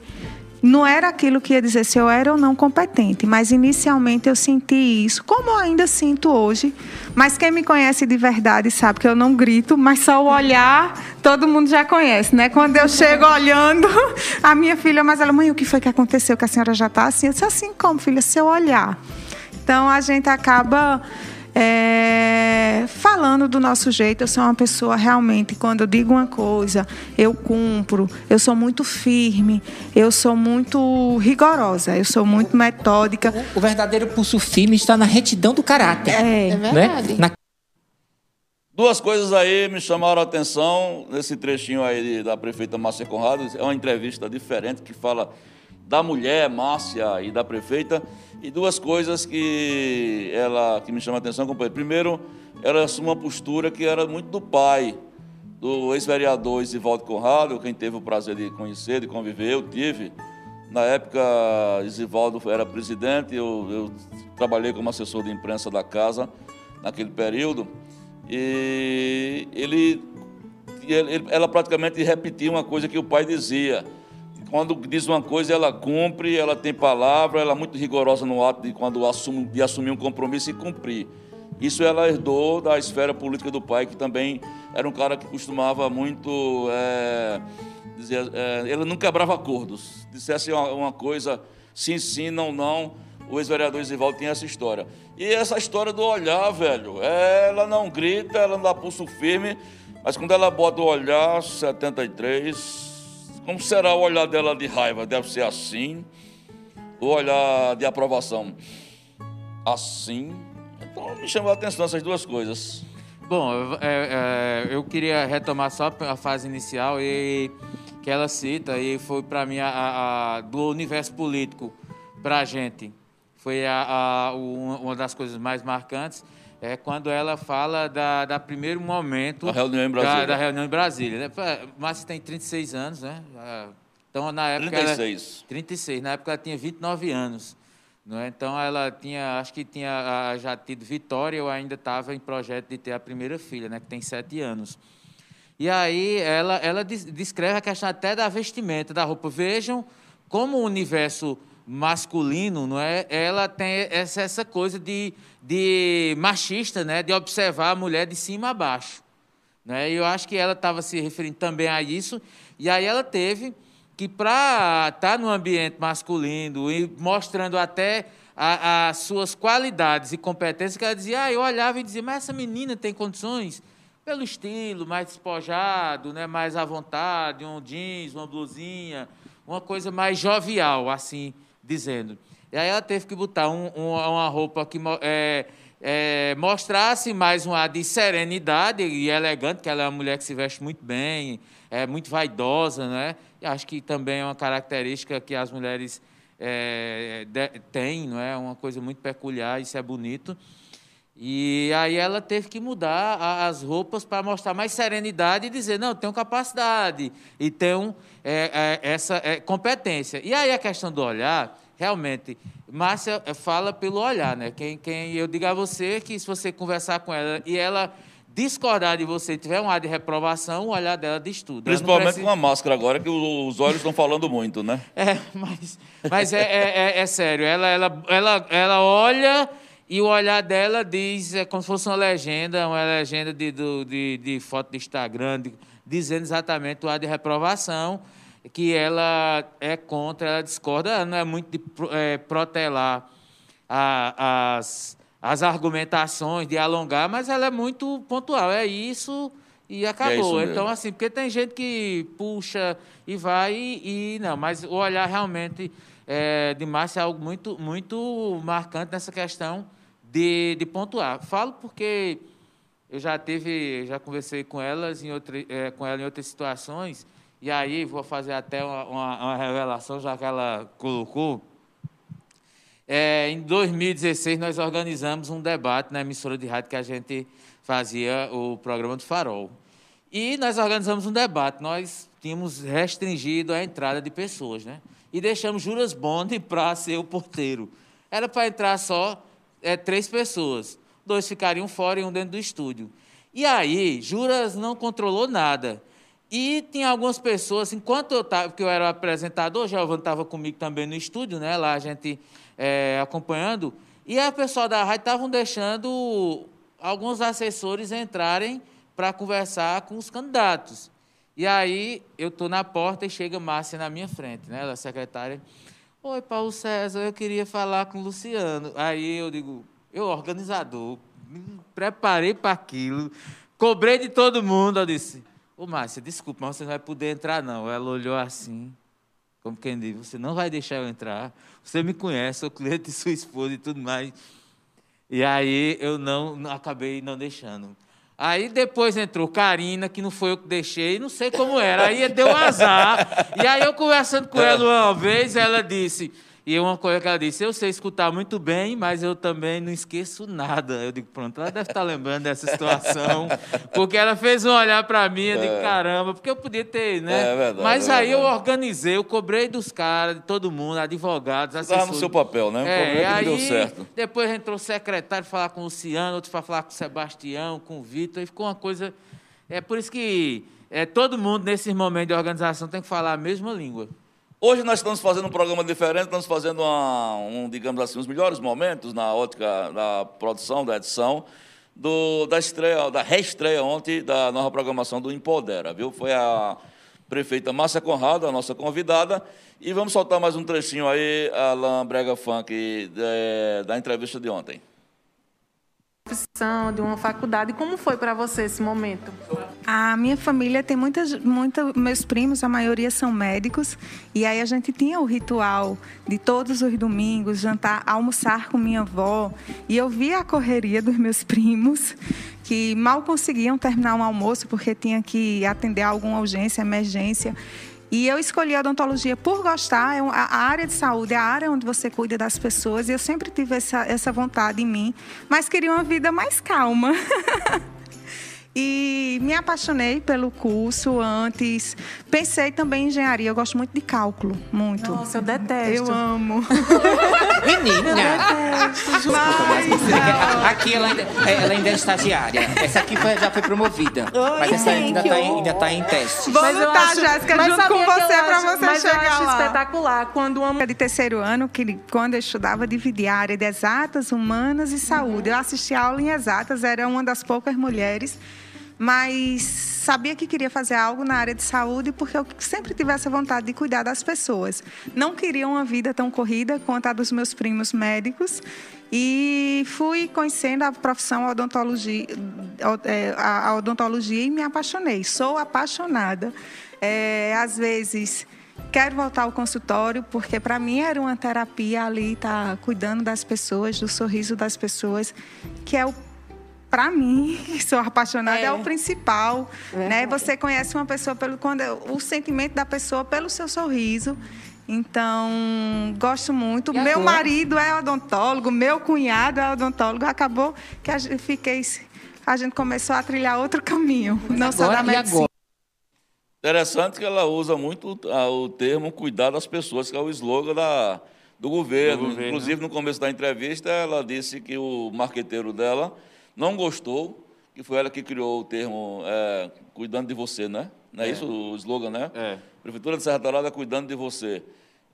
não era aquilo que ia dizer se eu era ou não competente, mas inicialmente eu senti isso, como ainda sinto hoje. Mas quem me conhece de verdade sabe que eu não grito, mas só o olhar todo mundo já conhece, né? Quando eu chego olhando, a minha filha, mas ela, mãe, o que foi que aconteceu que a senhora já está assim? Eu disse assim como, filha, seu olhar. Então a gente acaba é, falando do nosso jeito, eu sou uma pessoa realmente, quando eu digo uma coisa, eu cumpro, eu sou muito firme, eu sou muito rigorosa, eu sou muito metódica. O, o verdadeiro pulso firme está na retidão do caráter. É, é verdade. Né? Na... Duas coisas aí me chamaram a atenção nesse trechinho aí da prefeita Márcia Conrado. É uma entrevista diferente que fala da mulher Márcia e da prefeita. E duas coisas que ela que me chama a atenção, companheiro. Primeiro, ela assume uma postura que era muito do pai, do ex-vereador Isivaldo Conrado, quem teve o prazer de conhecer, de conviver, eu tive. Na época, Isivaldo era presidente, eu, eu trabalhei como assessor de imprensa da casa naquele período. E ele, ele, ela praticamente repetia uma coisa que o pai dizia quando diz uma coisa, ela cumpre, ela tem palavra, ela é muito rigorosa no ato de quando assume, de assumir um compromisso e cumprir. Isso ela herdou da esfera política do pai, que também era um cara que costumava muito é, dizer, é, ele não quebrava acordos. Dissesse uma, uma coisa, sim, sim, não, não. O ex-vereador Isivaldo tinha essa história. E essa história do olhar, velho, ela não grita, ela não dá pulso firme, mas quando ela bota o olhar, 73, como será o olhar dela de raiva? Deve ser assim. O olhar de aprovação, assim. Então me chamou a atenção essas duas coisas. Bom, é, é, eu queria retomar só a fase inicial e que ela cita e foi para mim a, a, do universo político para a gente foi a, a, uma das coisas mais marcantes é quando ela fala da, da primeiro momento a reunião em Brasília. Da, da reunião em Brasília. Né? Márcia tem 36 anos, né? Então, na época. 36. Ela, 36. Na época ela tinha 29 anos. Não é? Então, ela tinha, acho que tinha já tido Vitória, eu ainda estava em projeto de ter a primeira filha, né? que tem sete anos. E aí ela, ela descreve a questão até da vestimenta, da roupa. Vejam como o universo masculino, não é? Ela tem essa, essa coisa de, de machista, né? De observar a mulher de cima a baixo, né? E eu acho que ela estava se referindo também a isso. E aí ela teve que para estar tá no ambiente masculino e mostrando até as suas qualidades e competências, que ela dizia, ah, eu olhava e dizia, mas essa menina tem condições pelo estilo, mais despojado, né, mais à vontade, um jeans, uma blusinha, uma coisa mais jovial, assim, dizendo. E aí ela teve que botar um, um, uma roupa que é, é, mostrasse mais um ar de serenidade e elegante, que ela é uma mulher que se veste muito bem, é muito vaidosa, né? E acho que também é uma característica que as mulheres é, têm, não é? Uma coisa muito peculiar, isso é bonito. E aí ela teve que mudar as roupas para mostrar mais serenidade e dizer, não, tenho capacidade e tenho é, é, essa é, competência. E aí a questão do olhar, realmente, Márcia é, fala pelo olhar, né? Quem, quem eu digo a você que se você conversar com ela e ela discordar de você, tiver um ar de reprovação, o olhar dela diz tudo. Principalmente precisa... com a máscara agora, que os olhos estão falando muito, né? É, mas, mas é, é, é, é sério. Ela, ela, ela, ela olha e o olhar dela diz, é como se fosse uma legenda, uma legenda de, de, de foto de Instagram, de, dizendo exatamente o ar de reprovação, que ela é contra, ela discorda, ela não é muito de é, protelar a, as, as argumentações, de alongar, mas ela é muito pontual. É isso e acabou. É então, assim, porque tem gente que puxa e vai e, e não, mas o olhar realmente é, de Márcia é algo muito, muito marcante nessa questão de, de pontuar. Falo porque eu já teve, já conversei com elas em outra, é, com ela em outras situações e aí vou fazer até uma, uma, uma revelação já que ela colocou. É, em 2016 nós organizamos um debate na emissora de rádio que a gente fazia o programa do Farol. E nós organizamos um debate. Nós tínhamos restringido a entrada de pessoas, né? E deixamos Juras Bond para ser o porteiro. Era para entrar só é, três pessoas. Dois ficariam fora e um dentro do estúdio. E aí, Juras não controlou nada. E tinha algumas pessoas, enquanto eu estava, porque eu era apresentador, o Giovanni estava comigo também no estúdio, né? Lá a gente é, acompanhando. E a pessoal da rádio estavam deixando alguns assessores entrarem para conversar com os candidatos. E aí eu estou na porta e chega Márcia na minha frente, né? Ela é secretária. Oi, Paulo César, eu queria falar com o Luciano. Aí eu digo, eu, organizador, me preparei para aquilo, cobrei de todo mundo. Eu disse, Ô, Márcia, desculpa, mas você não vai poder entrar, não. Ela olhou assim, como quem diz, você não vai deixar eu entrar. Você me conhece, sou cliente de sua esposa e tudo mais. E aí eu não acabei não deixando. Aí depois entrou Karina, que não foi eu que deixei, não sei como era. Aí deu um azar. E aí eu conversando com ela uma vez, ela disse: e uma coisa que ela disse, eu sei escutar muito bem, mas eu também não esqueço nada. Eu digo, pronto, ela deve estar lembrando dessa situação, porque ela fez um olhar para mim, eu digo, é. caramba, porque eu podia ter, né? É verdade, mas é aí verdade. eu organizei, eu cobrei dos caras, de todo mundo, advogados, assessores. Estava no seu papel, né? É, aí, deu certo. Depois entrou o secretário falar com o Luciano, outro para falar com o Sebastião, com o Vitor, e ficou uma coisa... É por isso que é, todo mundo, nesses momentos de organização, tem que falar a mesma língua. Hoje nós estamos fazendo um programa diferente, estamos fazendo uma, um, digamos assim, os melhores momentos na ótica da produção, da edição, do, da estreia, da reestreia ontem da nova programação do Empodera, viu? Foi a prefeita Márcia Conrado, a nossa convidada, e vamos soltar mais um trechinho aí, Alain Brega Funk, de, da entrevista de ontem profissão, de uma faculdade. Como foi para você esse momento? A minha família tem muitas, muita, meus primos, a maioria são médicos, e aí a gente tinha o ritual de todos os domingos jantar, almoçar com minha avó, e eu via a correria dos meus primos que mal conseguiam terminar um almoço porque tinha que atender alguma urgência, emergência. E eu escolhi a odontologia por gostar. É a área de saúde é a área onde você cuida das pessoas. E eu sempre tive essa, essa vontade em mim, mas queria uma vida mais calma. E me apaixonei pelo curso antes. Pensei também em engenharia. Eu gosto muito de cálculo, muito. Nossa, eu detesto. Eu amo. Menina! Eu detesto. Mas, aqui ela ainda, ela ainda é estagiária. Essa aqui foi, já foi promovida. Oi, mas essa ainda está ainda tá em teste. Vou mas lutar, Jéssica, junto com você para você mas chegar eu acho lá. espetacular. Quando uma... De terceiro ano, que quando eu estudava, dividia a área de exatas, humanas e saúde. Eu assisti aula em exatas, era uma das poucas mulheres mas sabia que queria fazer algo na área de saúde porque eu sempre tive essa vontade de cuidar das pessoas. Não queria uma vida tão corrida quanto a dos meus primos médicos e fui conhecendo a profissão odontologia, é, a odontologia e me apaixonei. Sou apaixonada. É, às vezes quero voltar ao consultório porque para mim era uma terapia ali tá, cuidando das pessoas, do sorriso das pessoas, que é o para mim, que sou apaixonada, é, é o principal. É. Né? Você conhece uma pessoa pelo quando o sentimento da pessoa pelo seu sorriso. Então, gosto muito. meu marido é odontólogo, meu cunhado é odontólogo. Acabou que a gente, fiquei, a gente começou a trilhar outro caminho, Mas não só da medicina. Interessante que ela usa muito o termo cuidar das pessoas, que é o slogan da, do governo. do governo. Inclusive, no começo da entrevista, ela disse que o marqueteiro dela não gostou, que foi ela que criou o termo é, cuidando de você, né? Não é, é, isso o slogan, né? É. Prefeitura de Serra Talada cuidando de você.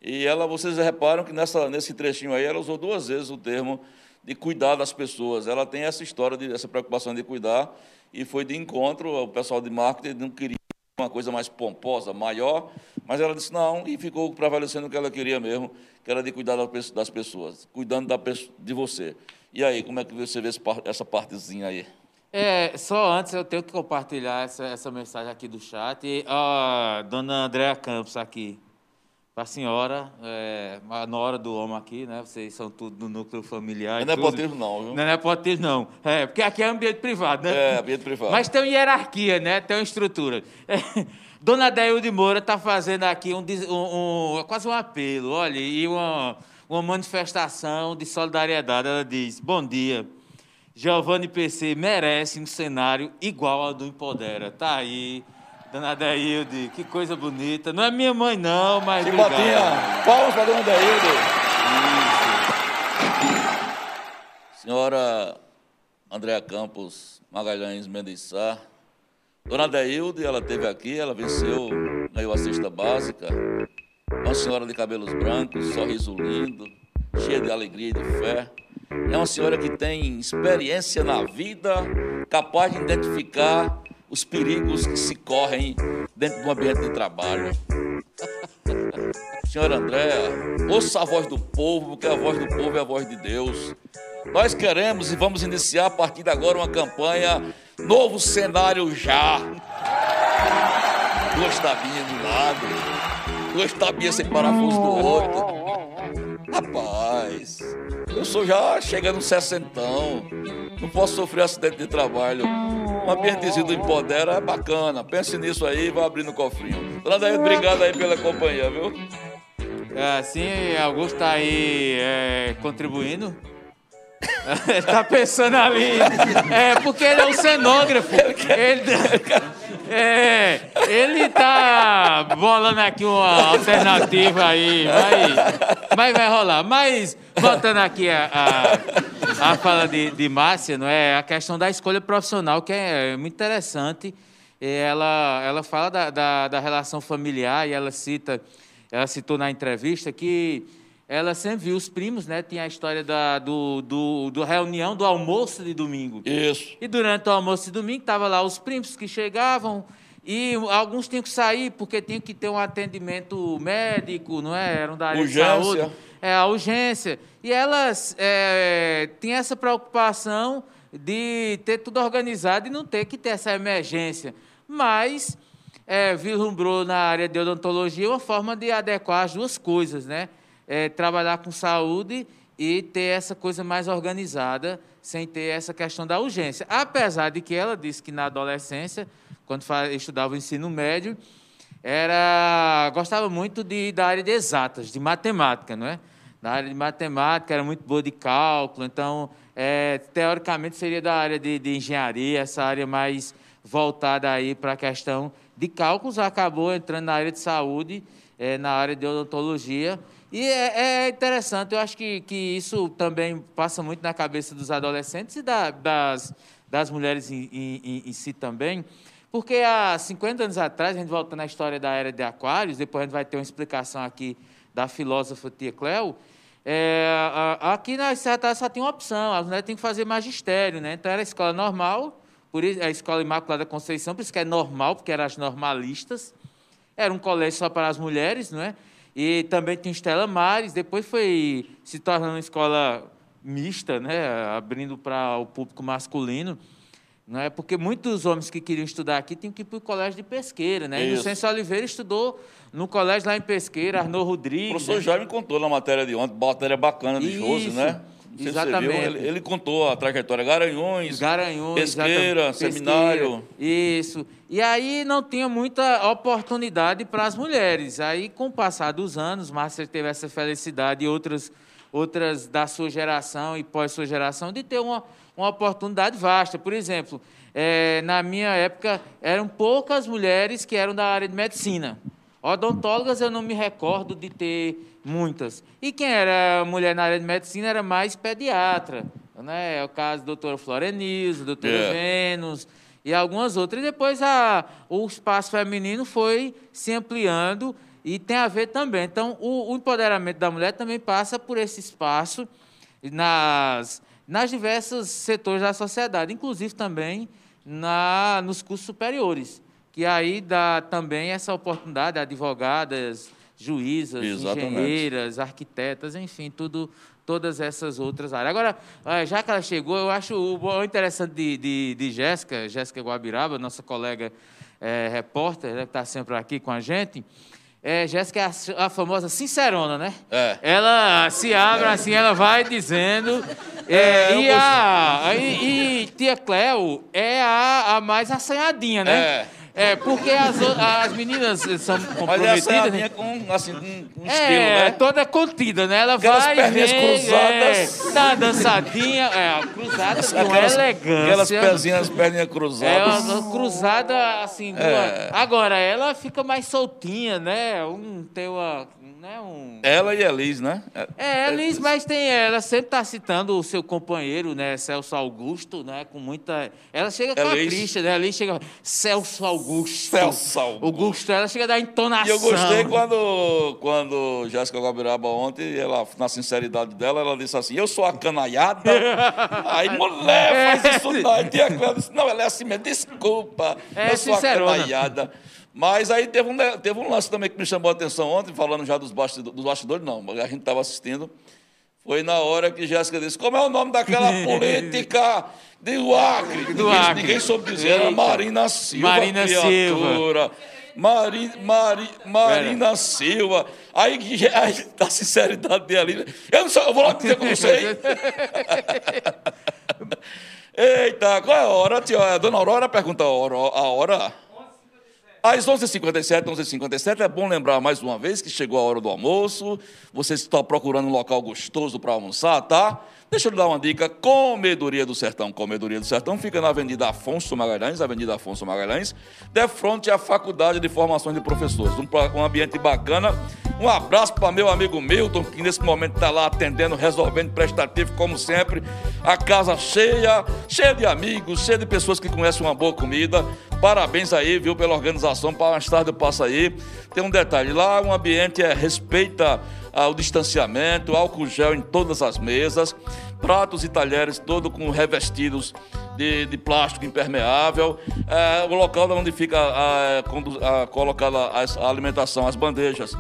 E ela, vocês reparam que nessa, nesse trechinho aí, ela usou duas vezes o termo de cuidar das pessoas. Ela tem essa história, de, essa preocupação de cuidar, e foi de encontro, o pessoal de marketing não queria uma coisa mais pomposa, maior, mas ela disse não, e ficou prevalecendo o que ela queria mesmo, que era de cuidar das pessoas, cuidando da, de você. E aí, como é que você vê essa partezinha aí? É, só antes eu tenho que compartilhar essa, essa mensagem aqui do chat. A dona Andréa Campos aqui. Para a senhora, é, a nora do homem aqui, né? Vocês são tudo do núcleo familiar. Não é nepotismo, não, viu? Não é nepotismo, não. É, porque aqui é ambiente privado, né? É, ambiente privado. Mas tem uma hierarquia, né? Tem uma estrutura. É, Dona de Moura está fazendo aqui um, um, um, quase um apelo, olha, e uma uma manifestação de solidariedade. Ela diz: Bom dia. Giovanni PC merece um cenário igual ao do Empodera. Tá aí, dona Deilde, que coisa bonita. Não é minha mãe, não, mas. Chicotinha, palmas para dona Deilde. Senhora Andréa Campos Magalhães Mendes Sá, Dona Deilde, ela teve aqui, ela venceu, ganhou a cesta básica. Uma senhora de cabelos brancos, sorriso lindo, cheia de alegria e de fé. É uma senhora que tem experiência na vida, capaz de identificar os perigos que se correm dentro do ambiente de trabalho. Senhora Andréa, ouça a voz do povo, porque a voz do povo é a voz de Deus. Nós queremos e vamos iniciar a partir de agora uma campanha Novo Cenário Já. Duas tabinhas de lado, duas tabinhas sem parafuso do outro. Rapaz, eu sou já chegando no sessentão, não posso sofrer acidente de trabalho. Um ambientezinho do Empodera é bacana. Pense nisso aí e vai abrindo o cofrinho. Daí, obrigado aí pela companhia, viu? É, sim, Augusto está aí é, contribuindo. Ele tá pensando ali. É, porque ele é um cenógrafo. Ele, é, ele tá bolando aqui uma alternativa aí. Vai, mas vai rolar. Mas, voltando aqui a, a, a fala de, de Márcia, não é? A questão da escolha profissional, que é muito interessante. Ela, ela fala da, da, da relação familiar e ela cita, ela citou na entrevista que ela sempre viu os primos, né? Tinha a história da, do, do, do reunião do almoço de domingo. Isso. E durante o almoço de domingo, estavam lá os primos que chegavam e alguns tinham que sair porque tinham que ter um atendimento médico, não é? Eram da área Urgência. de saúde. É, a urgência. E elas é, tinham essa preocupação de ter tudo organizado e não ter que ter essa emergência. Mas é, vislumbrou na área de odontologia uma forma de adequar as duas coisas, né? é, trabalhar com saúde e ter essa coisa mais organizada, sem ter essa questão da urgência. Apesar de que ela disse que na adolescência, quando estudava o ensino médio, era gostava muito de, da área de exatas, de matemática, não é? Na área de matemática, era muito boa de cálculo, então, é, teoricamente, seria da área de, de engenharia, essa área mais voltada aí para a questão de cálculos, acabou entrando na área de saúde, é, na área de odontologia, e é, é, interessante, eu acho que, que isso também passa muito na cabeça dos adolescentes e da, das, das mulheres em, em, em, si também, porque há 50 anos atrás, a gente voltando à história da era de Aquários, depois a gente vai ter uma explicação aqui da filósofa Tia Cleo, é, aqui na Serra só tem uma opção, as mulheres têm que fazer magistério, né? então era a escola normal, por isso, a Escola Imaculada Conceição, por isso que é normal, porque eram as normalistas, era um colégio só para as mulheres, não é? E também tinha Estela Mares, depois foi se tornando uma escola mista, né, abrindo para o público masculino. Não é? Porque muitos homens que queriam estudar aqui tinham que ir para o colégio de Pesqueira. Né? E o Censo Oliveira estudou no colégio lá em Pesqueira, Arnaud Rodrigues. O professor né? Jaime contou na matéria de ontem, matéria bacana de Jose, né? Exatamente. Ele, ele, contou a trajetória Garanhões, Garanhões Pesqueira, Seminário. Isso. E aí não tinha muita oportunidade para as mulheres. Aí, com o passar dos anos, Márcia teve essa felicidade e outras, outras da sua geração e pós sua geração de ter uma, uma oportunidade vasta. Por exemplo, é, na minha época, eram poucas mulheres que eram da área de medicina. Odontólogas eu não me recordo de ter muitas. E quem era mulher na área de medicina era mais pediatra. Né? É o caso do doutor Florenilson, doutor é. Vênus e algumas outras. E depois a, o espaço feminino foi se ampliando e tem a ver também. Então, o, o empoderamento da mulher também passa por esse espaço nas, nas diversos setores da sociedade, inclusive também na, nos cursos superiores, que aí dá também essa oportunidade a advogadas, juízas, Exatamente. engenheiras, arquitetas, enfim, tudo, todas essas outras áreas. Agora, já que ela chegou, eu acho o interessante de, de, de Jéssica, Jéssica Guabiraba, nossa colega é, repórter, né, que está sempre aqui com a gente, é, Jéssica é a, a, famosa sincerona, né? É. Ela se abre é. assim, ela vai dizendo. É, é e, a, e, e, tia Cleo é a, a mais assanhadinha, né? É. É, porque as, as meninas são Mas comprometidas. essa é a né? minha com, assim, com, com É, estilo, né? toda contida, né? Ela Aquelas vai perninhas vem, cruzadas. É, tá dançadinha, é, cruzada com Aquelas, elegância. aquelas pezinhas, perninhas É cruzadas. uma cruzada assim. É. Agora, ela fica mais soltinha, né? Um, tem uma. Né? Um... Ela e a Liz, né? É, Liz, mas tem ela sempre está citando o seu companheiro, né, Celso Augusto, né, com muita. Ela chega com a Liz. Cristian, né? Ali chega Celso Augusto. Celso Augusto. Augusto, ela chega da entonação. E eu gostei quando, quando Jéssica Gabiraba ontem, ela, na sinceridade dela, ela disse assim, eu sou a canaiada. Aí, mulher, faz isso não. Aí tia Cléo disse, não, ela é assim mesmo, desculpa, É, eu sou a sincerona. canaiada. Mas aí teve um, teve um lance também que me chamou a atenção ontem, falando já dos bastidores, dos bastidores não, a gente estava assistindo. Foi na hora que Jéssica disse, como é o nome daquela política do Acre? Do ninguém, Acre. ninguém soube dizer, era. Marina Silva, Marina criatura. Mari, Mari, Marina Silva. Aí, aí, da sinceridade dele, eu não sei, eu vou lá dizer que eu não sei. Eita, qual é a hora, tia? A dona Aurora pergunta a hora. A hora. Às 11h57, 11h57, é bom lembrar mais uma vez que chegou a hora do almoço. Você está procurando um local gostoso para almoçar, tá? Deixa eu lhe dar uma dica. Comedoria do Sertão. Comedoria do Sertão fica na Avenida Afonso Magalhães, Avenida Afonso Magalhães, de frente à Faculdade de Formação de Professores. Um, um ambiente bacana. Um abraço para meu amigo Milton, que nesse momento está lá atendendo, resolvendo prestativo, como sempre. A casa cheia, cheia de amigos, cheia de pessoas que conhecem uma boa comida. Parabéns aí, viu, pela organização. Para mais tarde eu passo aí. Tem um detalhe: lá o ambiente é respeita ah, o distanciamento, álcool gel em todas as mesas, pratos e talheres todos com revestidos de, de plástico impermeável. É, o local onde fica ah, condu- ah, colocada a alimentação, as bandejas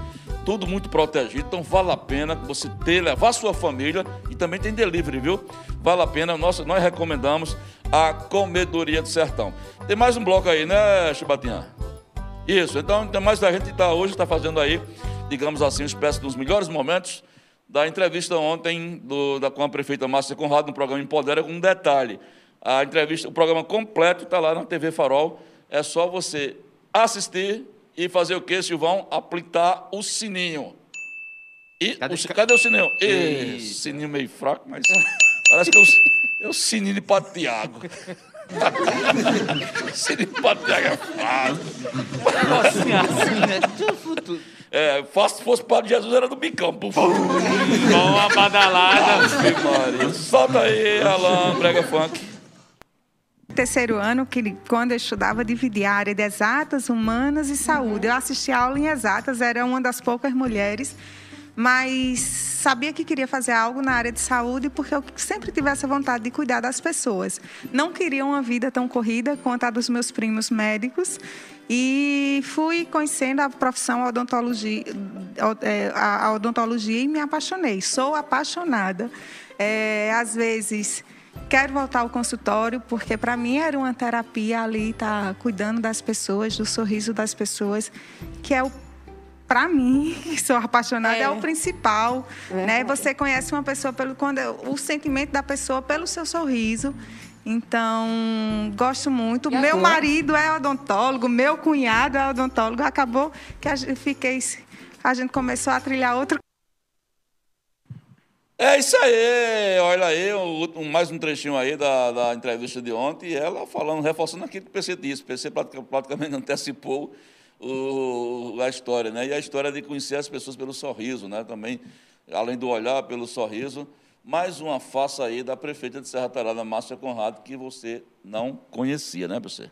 tudo muito protegido, então vale a pena você ter, levar sua família e também tem delivery, viu? Vale a pena, nós, nós recomendamos a Comedoria do Sertão. Tem mais um bloco aí, né, Chibatinha? Isso, então tem mais a gente está hoje está fazendo aí, digamos assim, uma espécie dos melhores momentos da entrevista ontem do, da, com a prefeita Márcia Conrado no programa Empodera com um detalhe. A entrevista, o programa completo está lá na TV Farol. É só você assistir e fazer o quê, Silvão? Aplicar o sininho. E Cadê- o, cadê o sininho? Ih, sininho meio fraco, mas parece que é o, é o sininho de Pato Tiago. sininho de Pato Tiago é fácil. Assim, assim, né? É, se fosse Padre Jesus, era do bicão. Com uma badalada. Ave Maria. Solta aí, Alan, brega funk. Terceiro ano, que quando eu estudava, dividia a área de exatas, humanas e saúde. Eu assisti aula em exatas, era uma das poucas mulheres, mas sabia que queria fazer algo na área de saúde porque eu sempre tive essa vontade de cuidar das pessoas. Não queria uma vida tão corrida quanto a dos meus primos médicos e fui conhecendo a profissão odontologia, a a odontologia e me apaixonei. Sou apaixonada. É, às vezes Quero voltar ao consultório porque para mim era uma terapia ali estar cuidando das pessoas, do sorriso das pessoas, que é o para mim, que sou apaixonada, é, É. o principal, né? Você conhece uma pessoa pelo quando o sentimento da pessoa pelo seu sorriso. Então, gosto muito. Meu agora? marido é odontólogo, meu cunhado é odontólogo. Acabou que a gente, fiquei, a gente começou a trilhar outro É isso aí, olha aí, mais um trechinho aí da, da entrevista de ontem, e ela falando, reforçando aquilo que o PC disse. O PC pratica- praticamente antecipou o, a história, né? E a história de conhecer as pessoas pelo sorriso, né? Também, além do olhar, pelo sorriso. Mais uma face aí da prefeita de Serra Talhada, Márcia Conrado, que você não conhecia, né, PC?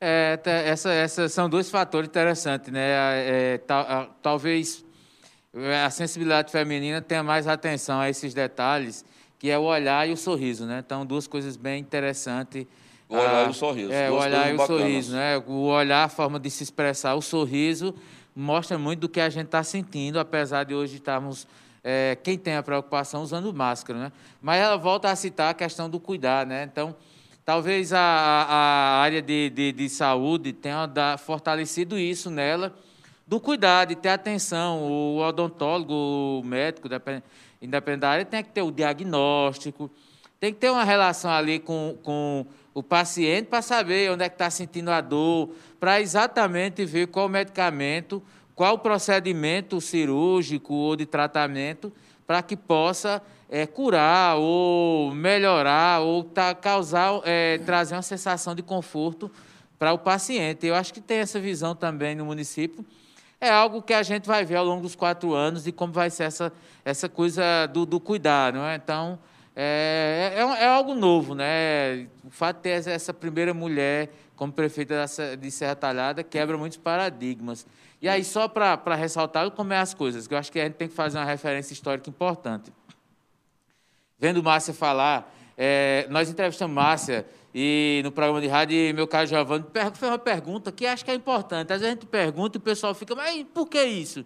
É, essa, essa são dois fatores interessantes, né? É, tal- a- talvez a sensibilidade feminina tenha mais atenção a esses detalhes, que é o olhar e o sorriso, né? Então, duas coisas bem interessantes. O olhar Ah, e o sorriso, É, o olhar e o bacanas. sorriso, né? O olhar, a forma de se expressar, o sorriso mostra muito do que a gente está sentindo, apesar de hoje estarmos é, quem tem a preocupação usando máscara, né? Mas ela volta a citar a questão do cuidar, né? Então, talvez a, a área de, de, de saúde tenha fortalecido isso nela, do cuidar, de ter atenção. O odontólogo, o médico, depen- independente da área, tem que ter o diagnóstico, tem que ter uma relação ali com, com o paciente para saber onde é que está sentindo a dor, para exatamente ver qual medicamento, qual procedimento cirúrgico ou de tratamento para que possa é, curar ou melhorar ou tá, causar, é, trazer uma sensação de conforto para o paciente. Eu acho que tem essa visão também no município. É algo que a gente vai ver ao longo dos quatro anos e como vai ser essa, essa coisa do, do cuidar. Não é? Então, é, é, é, algo novo. Né? O fato de ter essa primeira mulher como prefeita de Serra Talhada quebra muitos paradigmas. E aí, só para ressaltar como é as coisas, que eu acho que a gente tem que fazer uma referência histórica importante. Vendo Márcia falar, é, nós entrevistamos Márcia e no programa de rádio, meu caro Giovanni fez uma pergunta que acho que é importante. Às vezes a gente pergunta e o pessoal fica, mas por que isso?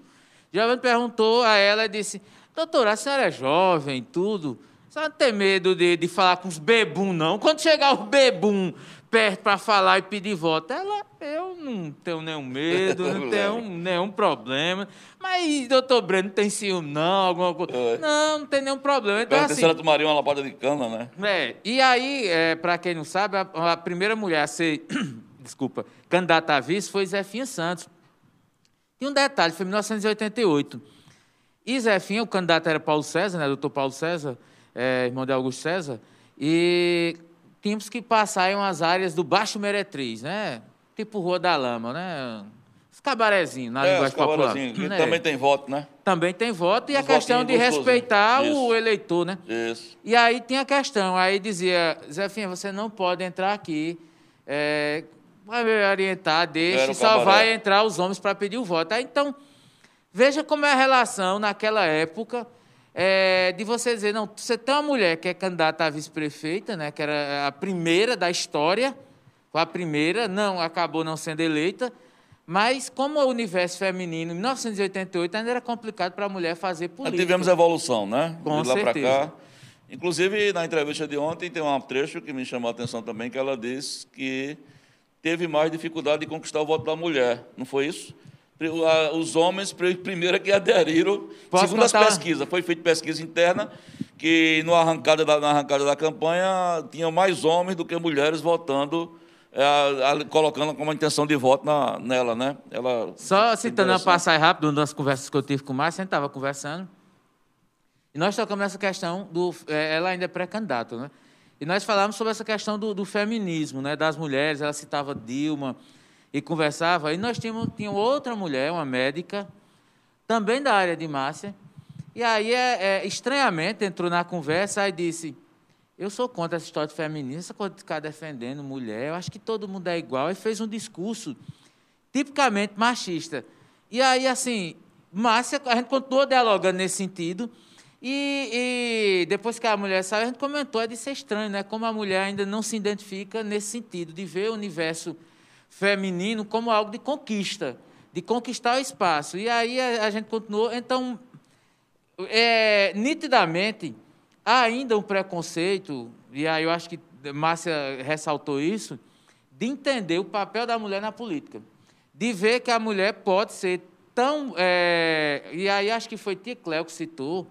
Giovanni perguntou a ela e disse, doutora, a senhora é jovem, tudo. Você não tem medo de, de falar com os bebum, não? Quando chegar o bebum perto para falar e pedir voto. Ela, eu não tenho nenhum medo, não tenho nenhum problema. Mas, doutor Breno, não tem ciúme, não? Alguma coisa? É. Não, não tem nenhum problema. Então, assim, a tomaria uma lapada de cana, né? É, e aí, é, para quem não sabe, a, a, primeira mulher a ser, desculpa, candidata a vice foi Zefinha Santos. E um detalhe, foi em 1988. E Zefinha, o candidato era Paulo César, né, doutor Paulo César, é, irmão de Augusto César, e tínhamos que passar em umas áreas do Baixo Meretriz, né? Tipo Rua da Lama, né? Os cabarezinhos, na é, linguagem popular. Né? Também tem voto, né? Também tem voto e Os a questão de respeitar o eleitor, né? Isso. E aí tinha a questão, aí dizia, Zefinha, você não pode entrar aqui, é, vai me orientar, deixe, só vai entrar os homens para pedir o voto. Aí, então, veja como é a relação naquela época é, de você dizer, não, você tem uma mulher que é candidata a vice-prefeita, né, que era a primeira da história, foi a primeira, não, acabou não sendo eleita, mas como o universo feminino, em 1988, ainda era complicado para a mulher fazer política. Nós tivemos evolução, né? Com de lá para cá. Inclusive, na entrevista de ontem, tem um trecho que me chamou a atenção também, que ela disse que teve mais dificuldade de conquistar o voto da mulher. Não foi isso? Os homens primeiro que aderiram, Posso segundo contar? as pesquisas, foi feita pesquisa interna, que no arrancada da, na arrancada da campanha tinha mais homens do que mulheres votando, é, colocando como intenção de voto na, nela, né? Ela, Só citando a passagem rápido, uma das conversas que eu tive com o Márcio, a gente estava conversando, e nós tocamos essa questão, do, é, ela ainda é pré-candidato, né? E nós falamos sobre essa questão do, do feminismo, né, das mulheres, ela citava Dilma, e conversava. E nós tínhamos, tínhamos outra mulher, uma médica, também da área de Márcia. E aí, é, é, estranhamente, entrou na conversa e disse: Eu sou contra essa história de feminismo, essa coisa de ficar defendendo mulher, eu acho que todo mundo é igual. E fez um discurso tipicamente machista. E aí, assim, Márcia, a gente continuou dialogando nesse sentido. E, e, depois que a mulher saiu, a gente comentou, é de ser estranho, né? Como a mulher ainda não se identifica nesse sentido, de ver o universo feminino como algo de conquista, de conquistar o espaço. E aí a, a gente continuou. Então, é, nitidamente, há ainda um preconceito, e aí eu acho que Márcia ressaltou isso, de entender o papel da mulher na política. De ver que a mulher pode ser tão. É, e aí acho que foi Tia Cléo que citou,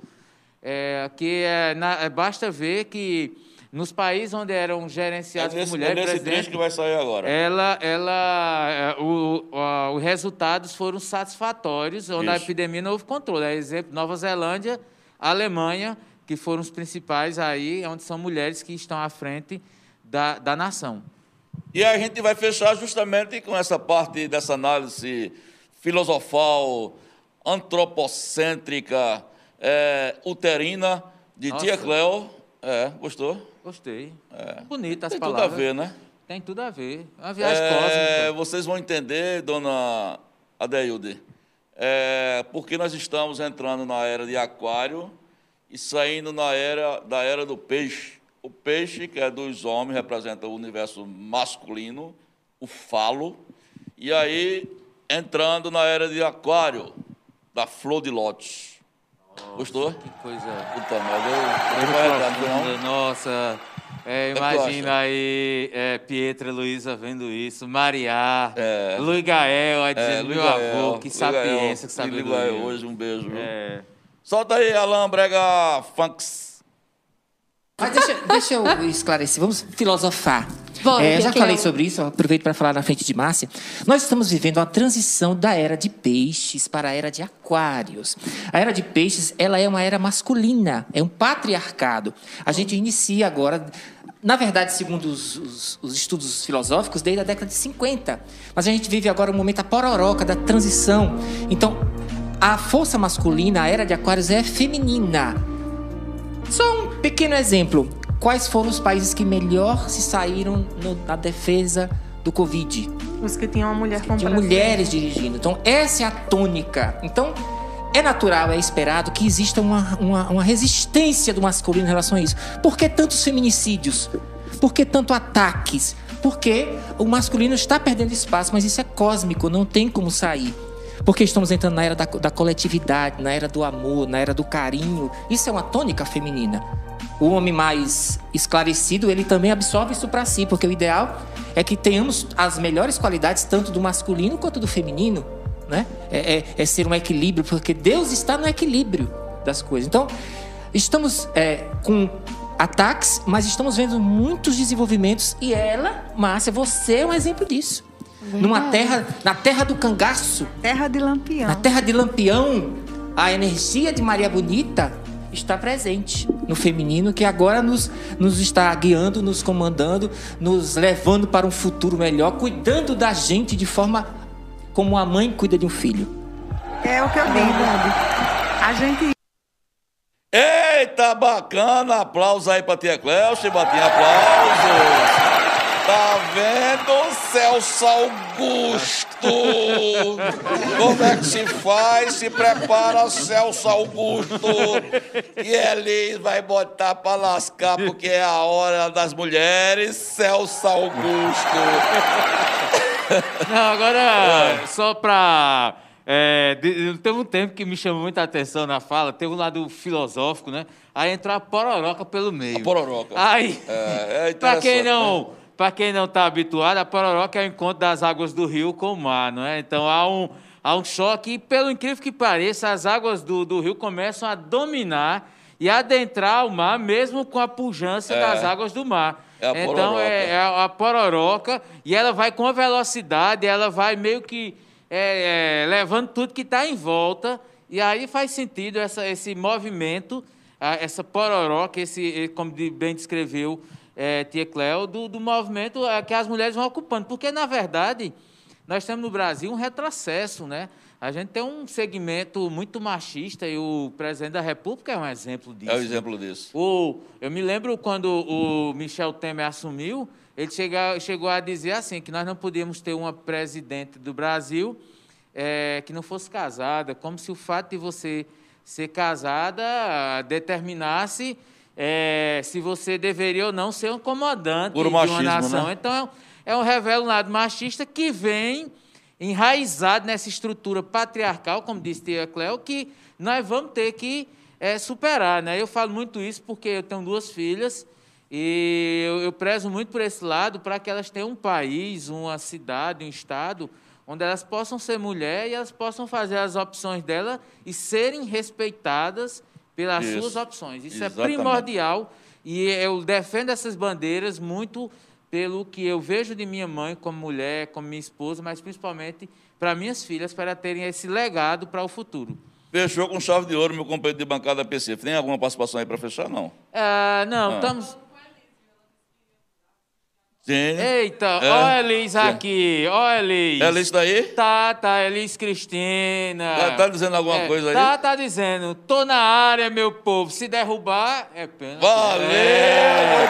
é, que é, na, basta ver que nos países onde eram gerenciados é nesse, por mulheres, é nesse trecho que vai sair agora. Ela, ela, é, o, o, os resultados foram satisfatórios, onde Isso. a epidemia não houve controle. É exemplo, Nova Zelândia, Alemanha, que foram os principais aí, onde são mulheres que estão à frente da, da nação. E a gente vai fechar justamente com essa parte dessa análise filosofal, antropocêntrica, é, uterina, de Nossa. Tia Cleo. É, gostou? Gostei. É. Bonita as Tem palavras. Tem tudo a ver, né? Tem tudo a ver. É uma viagem é, cósmica. Vocês vão entender, dona Adeilde, é, porque nós estamos entrando na era de aquário e saindo na era da era do peixe. O peixe, que é dos homens, representa o universo masculino, o falo, e aí entrando na era de aquário, da flor de lótus. Gostou? Que coisa. Puta merda, eu, Nossa. É, imagina aí é, Pietra e Luísa vendo isso, Mariá, é. Luiz Gael, aí dizendo, é, meu Gael, avô, que Luiz sapiência, Gael, que sabedoria. Luiz Gael, hoje um beijo. É. Solta aí, Alan Brega Funks. Mas deixa, deixa eu esclarecer, vamos filosofar. Bora, É, eu já falei sobre isso, eu aproveito para falar na frente de Márcia. Nós estamos vivendo uma transição da era de peixes para a era de aquários. A era de peixes, ela é uma era masculina, é um patriarcado. A gente inicia agora, na verdade, segundo os, os- os estudos filosóficos, desde a década de 50. Mas a gente vive agora um momento a pororoca da transição. Então, a força masculina, a era de aquários é feminina. Só um pequeno exemplo. Quais foram os países que melhor se saíram no- na defesa do Covid? Os que tinham uma mulher como mulheres dirigindo. Então, essa é a tônica. Então, é natural, é esperado que exista uma, uma, uma resistência do masculino em relação a isso. Por que tantos feminicídios? Por que tanto ataques? Porque o masculino está perdendo espaço, mas isso é cósmico, não tem como sair. Porque estamos entrando na era da, da coletividade, na era do amor, na era do carinho. Isso é uma tônica feminina. O homem mais esclarecido, ele também absorve isso para si, porque o ideal é que tenhamos as melhores qualidades, tanto do masculino quanto do feminino. Né? É, é- é ser um equilíbrio, porque Deus está no equilíbrio das coisas. Então, estamos é, com ataques, mas estamos vendo muitos desenvolvimentos e ela, Márcia, você é um exemplo disso. Numa terra, na terra do cangaço, Terra de Lampião. na terra de Lampião, a energia de Maria Bonita está presente no feminino, que agora nos, nos está guiando, nos comandando, nos levando para um futuro melhor, cuidando da gente de forma como a mãe cuida de um filho. É o que eu digo. A gente Eita, bacana! Aplausos aí pra tia Cléucia, batinha aplausos! Tá vendo, Celso Augusto? Como é que se faz? Se prepara, Celso Augusto. E ele vai botar pra lascar, porque é a hora das mulheres, Celso Augusto. Não, agora, só pra. É, de- teve um tempo que me chamou muita atenção na fala, teve um lado filosófico, né? Aí entrou a pororoca pelo meio. A pororoca. Aí, É, é pra quem não. Para quem não está habituado, a pororoca é o encontro das águas do rio com o mar, não é? Então há um, há um choque e, pelo incrível que pareça, as águas do, do rio começam a dominar e adentrar o mar, mesmo com a pujança É. das águas do mar. É a então pororoca. é, é a, pororoca e ela vai com a velocidade, ela vai meio que é, é, levando tudo que está em volta e aí faz sentido essa, esse movimento, essa pororoca, esse, como bem descreveu é, Tia Cléo, do, do movimento é, que as mulheres vão ocupando. Porque, na verdade, nós temos no Brasil um retrocesso, né? A gente tem um segmento muito machista e o presidente da República é um exemplo disso. É o exemplo disso. O, eu me lembro quando o Michel Temer assumiu, ele chega, chegou a dizer assim, que nós não podíamos ter uma presidente do Brasil eh, que não fosse casada, como se o fato de você ser casada ah, determinasse eh, se você deveria ou não ser um comandante Puro de uma machismo, nação. né? Então, é um revela um lado machista que vem enraizado nessa estrutura patriarcal, como disse Tia Cléo, que nós vamos ter que eh, superar. Né? Eu falo muito isso porque eu tenho duas filhas e eu, eu prezo muito por esse lado para que elas tenham um país, uma cidade, um estado, onde elas possam ser mulher e elas possam fazer as opções dela e serem respeitadas pelas Isso. suas opções. Isso Exatamente. é primordial e eu defendo essas bandeiras muito pelo que eu vejo de minha mãe como mulher, como minha esposa, mas principalmente para minhas filhas, para terem esse legado para o futuro. Fechou com chave de ouro, meu companheiro de bancada PC. Tem alguma participação aí para fechar? Não. Ah, não, Ah. estamos. Eita, É. ó a Elis aqui, ó a Elis. É isso daí? Tá, tá, Elis Cristina. Tá- tá dizendo alguma É, coisa aí? Tá, tá dizendo. Tô na área, meu povo. Se derrubar, é pênalti. Valeu, É.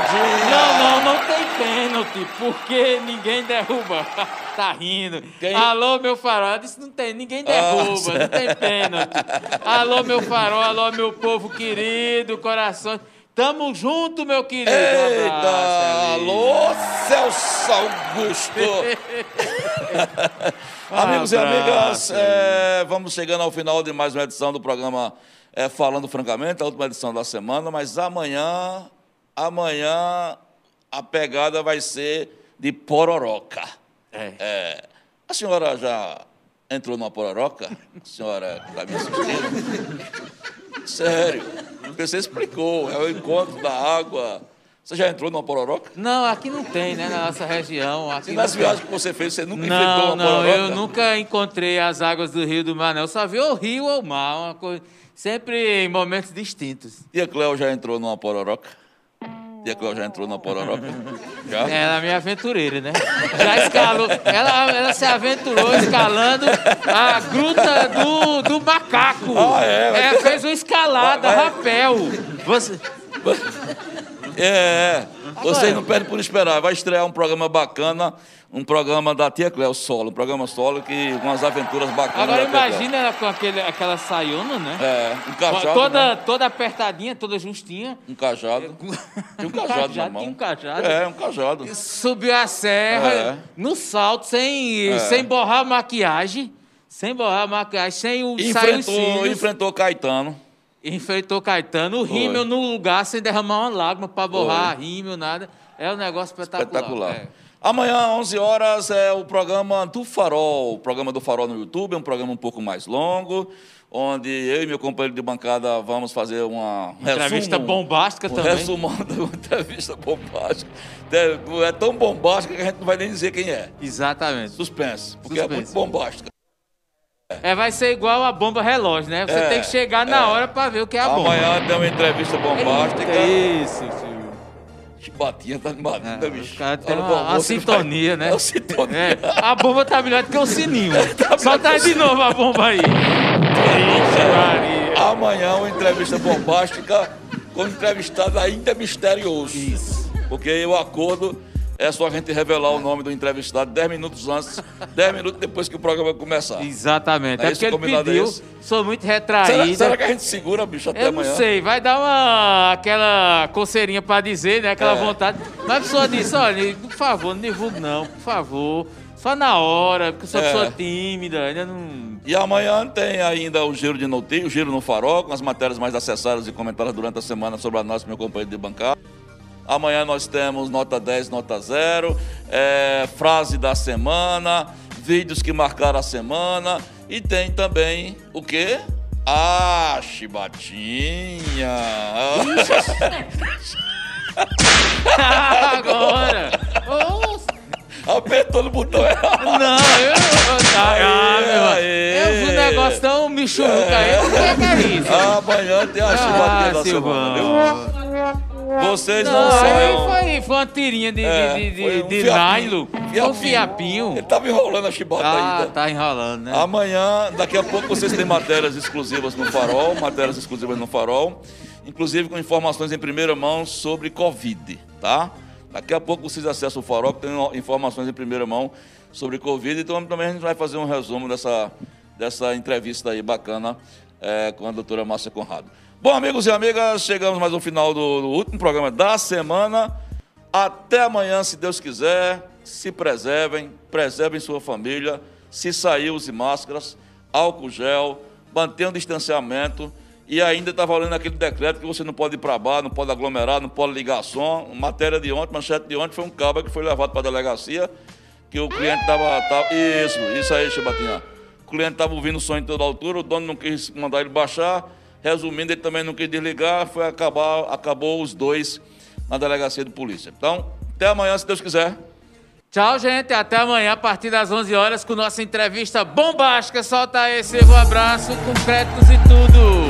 Não, não, não tem pênalti, porque ninguém derruba. tá rindo. Quem- Alô, meu farol. Eu disse, não tem, ninguém derruba, não tem pênalti. Alô, meu farol, alô, meu povo querido, coração. Tamo junto, meu querido. Eita, alô, Celso Augusto. Amigos e abraço, amigas, é, vamos chegando ao final de mais uma edição do programa é, Falando Francamente, a última edição da semana, mas amanhã, amanhã a pegada vai ser de pororoca. É. É, a senhora já entrou numa pororoca? A senhora que está me assistindo? Sério, você explicou, é o encontro da água. Você já entrou numa pororoca? Não, aqui não tem, né? Na nossa região. Aqui E nas não tem. viagens que você fez, você nunca enfrentou Não, uma não, pororoca? eu nunca encontrei as águas do rio do mar, não. Eu só vi o rio ou o mar, uma coisa, sempre em momentos distintos. Tia Cléo já entrou numa pororoca? Tia Cléo já entrou numa pororoca? Já? Ela é minha aventureira, né? Já escalou. Ela, ela se aventurou escalando a gruta do, do macaco. Ah, é? Vai ter- fez uma escalada, Vai- vai- rapel. Você... É, é. Vocês não perdem por esperar. Vai estrear um programa bacana, um programa da Tia Cléo solo, um programa solo que com as aventuras bacanas Agora imagina ela com aquele, aquela saiona, né? É, um cajado, toda, né? toda apertadinha, toda justinha. Um cajado. Tinha um cajado, na mão. tinha um cajado. É, um cajado. Subiu a serra É. no salto, sem, sem borrar a maquiagem. Sem borrar a maquiagem, sem o Enfrentou, enfrentou Caetano. Enfrentou Caetano, o Foi. rímel no lugar sem derramar uma lágrima para borrar Foi. rímel, nada. É um negócio espetacular. Espetacular. é. Amanhã, 11 horas, é o programa do Farol. O programa do Farol no YouTube é um programa um pouco mais longo, onde eu e meu companheiro de bancada vamos fazer uma Entrevista resumo, bombástica um também. resumão de uma entrevista bombástica. É é tão bombástica que a gente não vai nem dizer quem é. Exatamente. Suspense, porque é Suspense. muito bombástica. É, vai ser igual a bomba relógio, né? Você É, tem que chegar na hora para ver o que é a bomba. Amanhã tem uma entrevista bombástica. Isso, tio. Chibatinha tá animado, né, bicho? Os caras têm Olha, uma, uma almoço, ele vai- sintonia, né? É uma sintonia. É, a bomba tá melhor do que o sininho. Solta de novo a bomba aí. Ixi, Maria. Amanhã uma entrevista bombástica com entrevistado ainda misterioso. Isso. Porque o acordo é só a gente revelar o nome do entrevistado 10 minutos antes, 10 minutos depois que o programa começar. Exatamente. É É, porque ele é pediu. esse? Sou muito Será, retraído. será que a gente segura, bicho, até Eu amanhã? não sei, vai dar uma aquela coceirinha pra dizer, né? Aquela É. vontade. Mas a pessoa disse, olha, por favor, não divulgue não, por favor. Só na hora, porque eu sou É. pessoa tímida, ainda não. E amanhã tem ainda o Giro de Notícias, o Giro no Farol, com as matérias mais acessadas e comentadas durante a semana sobre a nossa, meu companheiro de bancada. Amanhã nós temos nota 10, nota 0, é, frase da semana, vídeos que marcaram a semana e tem também o quê? Ah, chibatinha! Agora! Apertou no botão errado. Não, eu. ah, eu vi um negócio tão michuruca aí. O que é que é isso? Amanhã tem a chibatinha da Ah, semana, viu? Vocês não, Não, são. foi, foi uma tirinha de, É, de, de, um de fiapinho, nylon. Um fiapinho. Ele tava enrolando a chibata Ah, ainda. tá enrolando, né? Amanhã, daqui a pouco, vocês têm matérias exclusivas no Farol, matérias exclusivas no Farol, inclusive com informações em primeira mão sobre Covid, tá? Daqui a pouco vocês acessam o Farol, que tem informações em primeira mão sobre Covid, então também a gente vai fazer um resumo dessa, dessa entrevista aí bacana é, com a doutora Márcia Conrado. Bom, amigos e amigas, chegamos mais ao final do, do último programa da semana. Até amanhã, se Deus quiser. Se preservem, preservem sua família. Se sair, use máscaras, álcool gel, mantenham o distanciamento. E ainda está valendo aquele decreto que você não pode ir para bar, não pode aglomerar, não pode ligar som. Matéria de ontem, manchete de ontem, foi um cabo que foi levado para a delegacia, que o cliente estava. Tava, isso, isso aí, Chibatinha. O cliente estava ouvindo o som em toda altura, o dono não quis mandar ele baixar. Resumindo, ele também não quis desligar, foi acabar, acabou os dois na delegacia de polícia. Então, até amanhã, se Deus quiser. Tchau, gente. Até amanhã, a partir das 11 horas, com nossa entrevista bombástica. Solta esse um abraço com créditos e tudo.